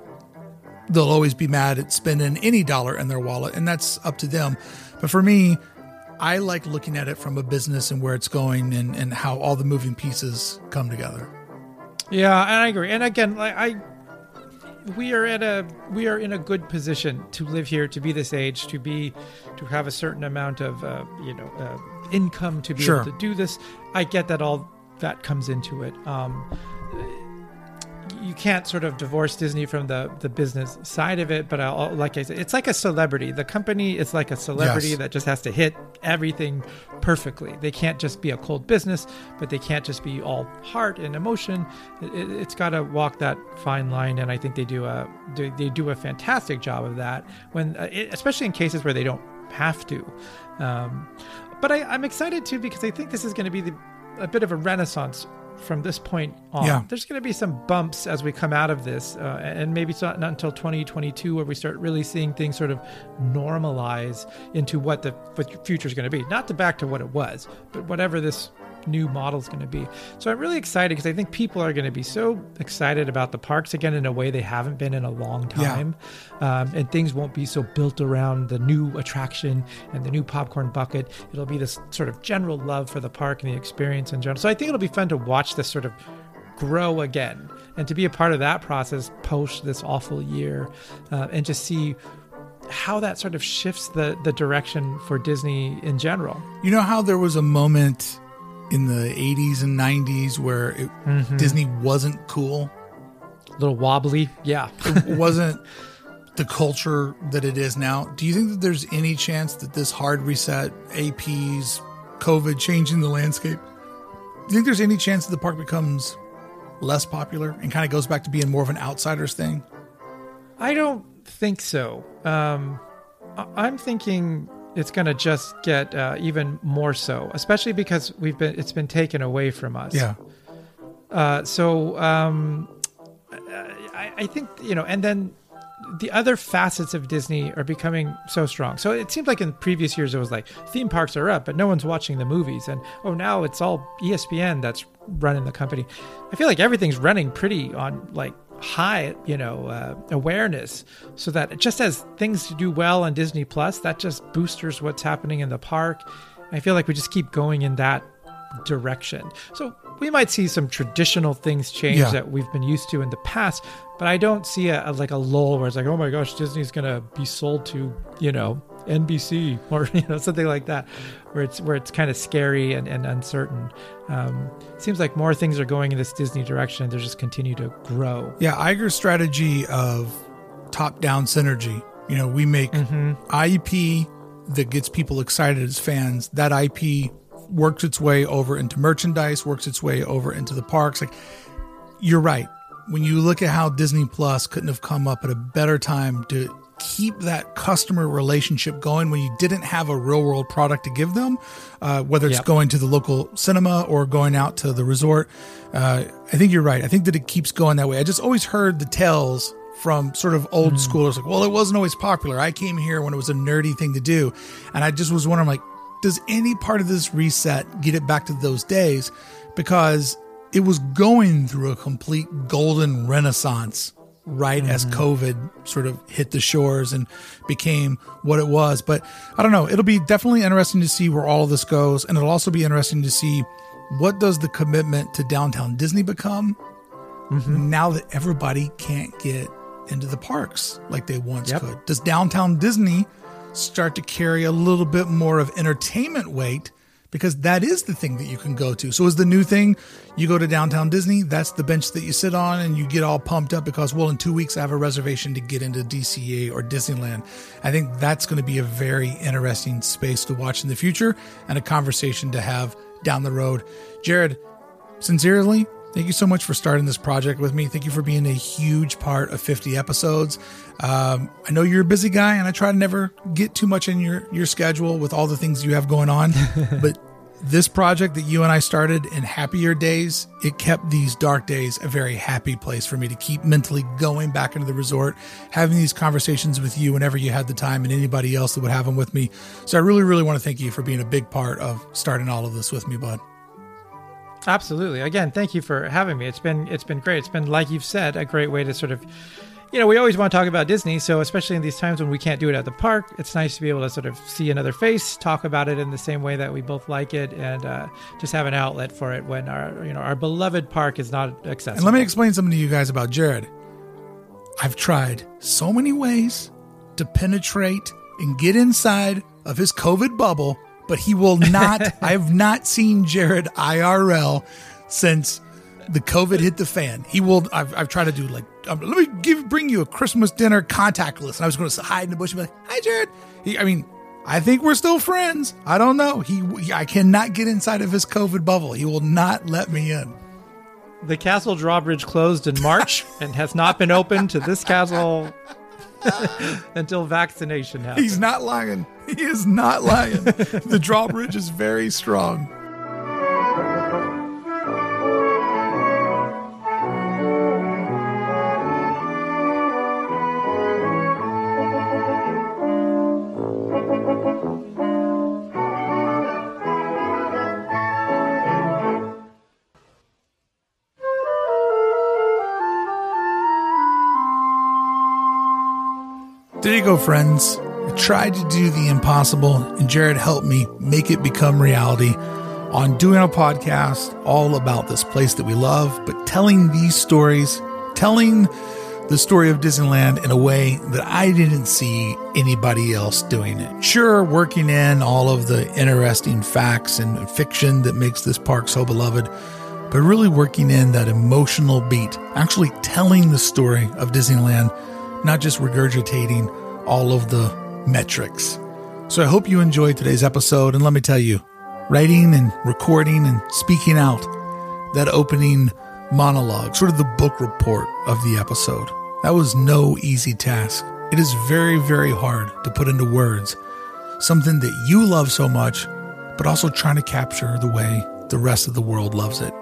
they'll always be mad at spending any dollar in their wallet and that's up to them but for me i like looking at it from a business and where it's going and, and how all the moving pieces come together Yeah, and I agree. And again, like I, we are at a we are in a good position to live here, to be this age, to be, to have a certain amount of uh, you know uh, income to be Sure. able to do this. I get that all that comes into it. Um, you can't sort of divorce Disney from the the business side of it, but I'll, like I said, it's like a celebrity. The company is like a celebrity Yes. that just has to hit everything perfectly. They can't just be a cold business, but they can't just be all heart and emotion. It, it's got to walk that fine line, and I think they do a do, they do a fantastic job of that. When uh, it, especially in cases where they don't have to. Um, but I, I'm excited too because I think this is going to be the, a bit of a renaissance from this point on. Yeah. There's going to be some bumps as we come out of this, uh, and maybe it's not, not until 2022 where we start really seeing things sort of normalize into what the future is going to be. Not to back to what it was, but whatever this new model is going to be. So I'm really excited because I think people are going to be so excited about the parks again in a way they haven't been in a long time. Yeah. Um, and things won't be so built around the new attraction and the new popcorn bucket. It'll be this sort of general love for the park and the experience in general. So I think it'll be fun to watch this sort of grow again and to be a part of that process post this awful year uh, and just see how that sort of shifts the the direction for Disney in general. You know how there was a moment in the 80s and 90s where it, mm-hmm. Disney wasn't cool? A little wobbly. Yeah. it wasn't the culture that it is now. Do you think that there's any chance that this hard reset, APs, COVID changing the landscape? Do you think there's any chance that the park becomes less popular and kind of goes back to being more of an outsiders thing? I don't think so. Um, I'm thinking it's going to just get uh, even more so, especially because we've been it's been taken away from us. Yeah. Uh, so um, I, I think you know, and then the other facets of Disney are becoming so strong. So it seems like in previous years it was like theme parks are up, but no one's watching the movies, and oh now it's all ESPN that's running the company. I feel like everything's running pretty on like high, you know, uh, awareness, so that just as things do well on Disney Plus, that just boosters what's happening in the park. I feel like we just keep going in that direction. So we might see some traditional things change yeah. that we've been used to in the past, but I don't see a, a, like a lull where it's like, oh my gosh, Disney's gonna be sold to you know NBC or you know something like that, where it's where it's kind of scary and, and uncertain. Um, seems like more things are going in this Disney direction. They just continue to grow. Yeah, Iger's strategy of top-down synergy. You know, we make mm-hmm. IP that gets people excited as fans. That IP works its way over into merchandise, works its way over into the parks. Like you're right. When you look at how Disney Plus couldn't have come up at a better time to keep that customer relationship going when you didn't have a real world product to give them, uh, whether it's yep. going to the local cinema or going out to the resort. Uh, I think you're right. I think that it keeps going that way. I just always heard the tales from sort of old mm. schoolers like, well, it wasn't always popular. I came here when it was a nerdy thing to do. And I just was wondering, like, does any part of this reset get it back to those days? Because it was going through a complete golden renaissance right mm-hmm. as COVID sort of hit the shores and became what it was. But I don't know. It'll be definitely interesting to see where all of this goes. And it'll also be interesting to see what does the commitment to downtown Disney become mm-hmm. now that everybody can't get into the parks like they once yep. could. Does downtown Disney start to carry a little bit more of entertainment weight because that is the thing that you can go to. So is the new thing you go to downtown Disney, that's the bench that you sit on and you get all pumped up because well in 2 weeks I have a reservation to get into DCA or Disneyland. I think that's going to be a very interesting space to watch in the future and a conversation to have down the road. Jared, sincerely, Thank you so much for starting this project with me. Thank you for being a huge part of 50 episodes. Um, I know you're a busy guy, and I try to never get too much in your your schedule with all the things you have going on. but this project that you and I started in happier days, it kept these dark days a very happy place for me to keep mentally going back into the resort, having these conversations with you whenever you had the time and anybody else that would have them with me. So I really, really want to thank you for being a big part of starting all of this with me, bud. Absolutely. Again, thank you for having me. It's been it's been great. It's been like you've said, a great way to sort of you know, we always want to talk about Disney, so especially in these times when we can't do it at the park, it's nice to be able to sort of see another face, talk about it in the same way that we both like it, and uh, just have an outlet for it when our you know our beloved park is not accessible. And let me explain something to you guys about Jared. I've tried so many ways to penetrate and get inside of his COVID bubble but he will not. I have not seen Jared IRL since the COVID hit the fan. He will. I've, I've tried to do like, um, let me give bring you a Christmas dinner contactless, and I was going to hide in the bush and be like, "Hi, Jared." He, I mean, I think we're still friends. I don't know. He, he, I cannot get inside of his COVID bubble. He will not let me in. The castle drawbridge closed in March and has not been open to this castle until vaccination happens. He's not lying. He is not lying. the drawbridge is very strong. Go, friends. I tried to do the impossible, and Jared helped me make it become reality on doing a podcast all about this place that we love, but telling these stories, telling the story of Disneyland in a way that I didn't see anybody else doing it. Sure, working in all of the interesting facts and fiction that makes this park so beloved, but really working in that emotional beat, actually telling the story of Disneyland not just regurgitating all of the metrics. So I hope you enjoyed today's episode. And let me tell you, writing and recording and speaking out that opening monologue, sort of the book report of the episode, that was no easy task. It is very, very hard to put into words something that you love so much, but also trying to capture the way the rest of the world loves it.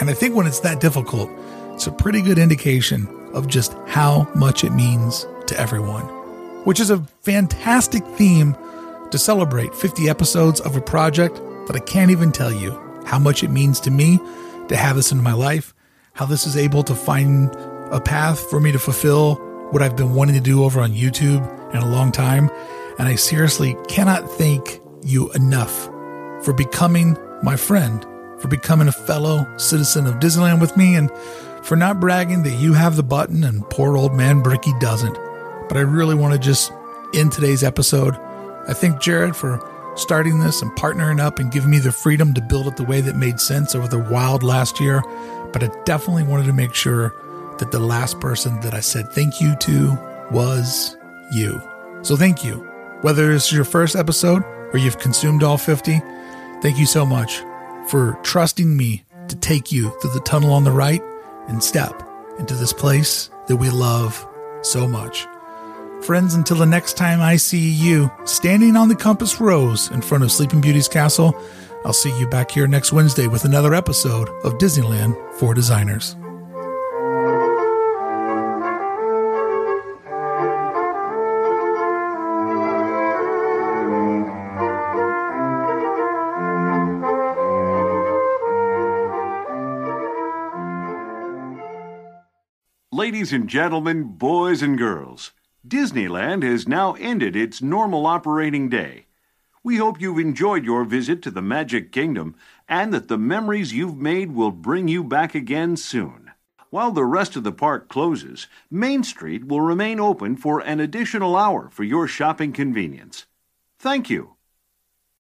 And I think when it's that difficult, it's a pretty good indication of just how much it means to everyone, which is a fantastic theme to celebrate 50 episodes of a project that I can't even tell you how much it means to me to have this in my life, how this is able to find a path for me to fulfill what I've been wanting to do over on YouTube in a long time. And I seriously cannot thank you enough for becoming my friend, for becoming a fellow citizen of Disneyland with me, and for not bragging that you have the button and poor old man Bricky doesn't. But I really want to just end today's episode. I thank Jared for starting this and partnering up and giving me the freedom to build it the way that made sense over the wild last year. But I definitely wanted to make sure that the last person that I said thank you to was you. So thank you. Whether it's your first episode or you've consumed all 50, thank you so much for trusting me to take you through the tunnel on the right and step into this place that we love so much. Friends, until the next time I see you standing on the Compass Rose in front of Sleeping Beauty's castle, I'll see you back here next Wednesday with another episode of Disneyland for Designers. Ladies and gentlemen, boys and girls, Disneyland has now ended its normal operating day. We hope you've enjoyed your visit to the Magic Kingdom and that the memories you've made will bring you back again soon. While the rest of the park closes, Main Street will remain open for an additional hour for your shopping convenience. Thank you.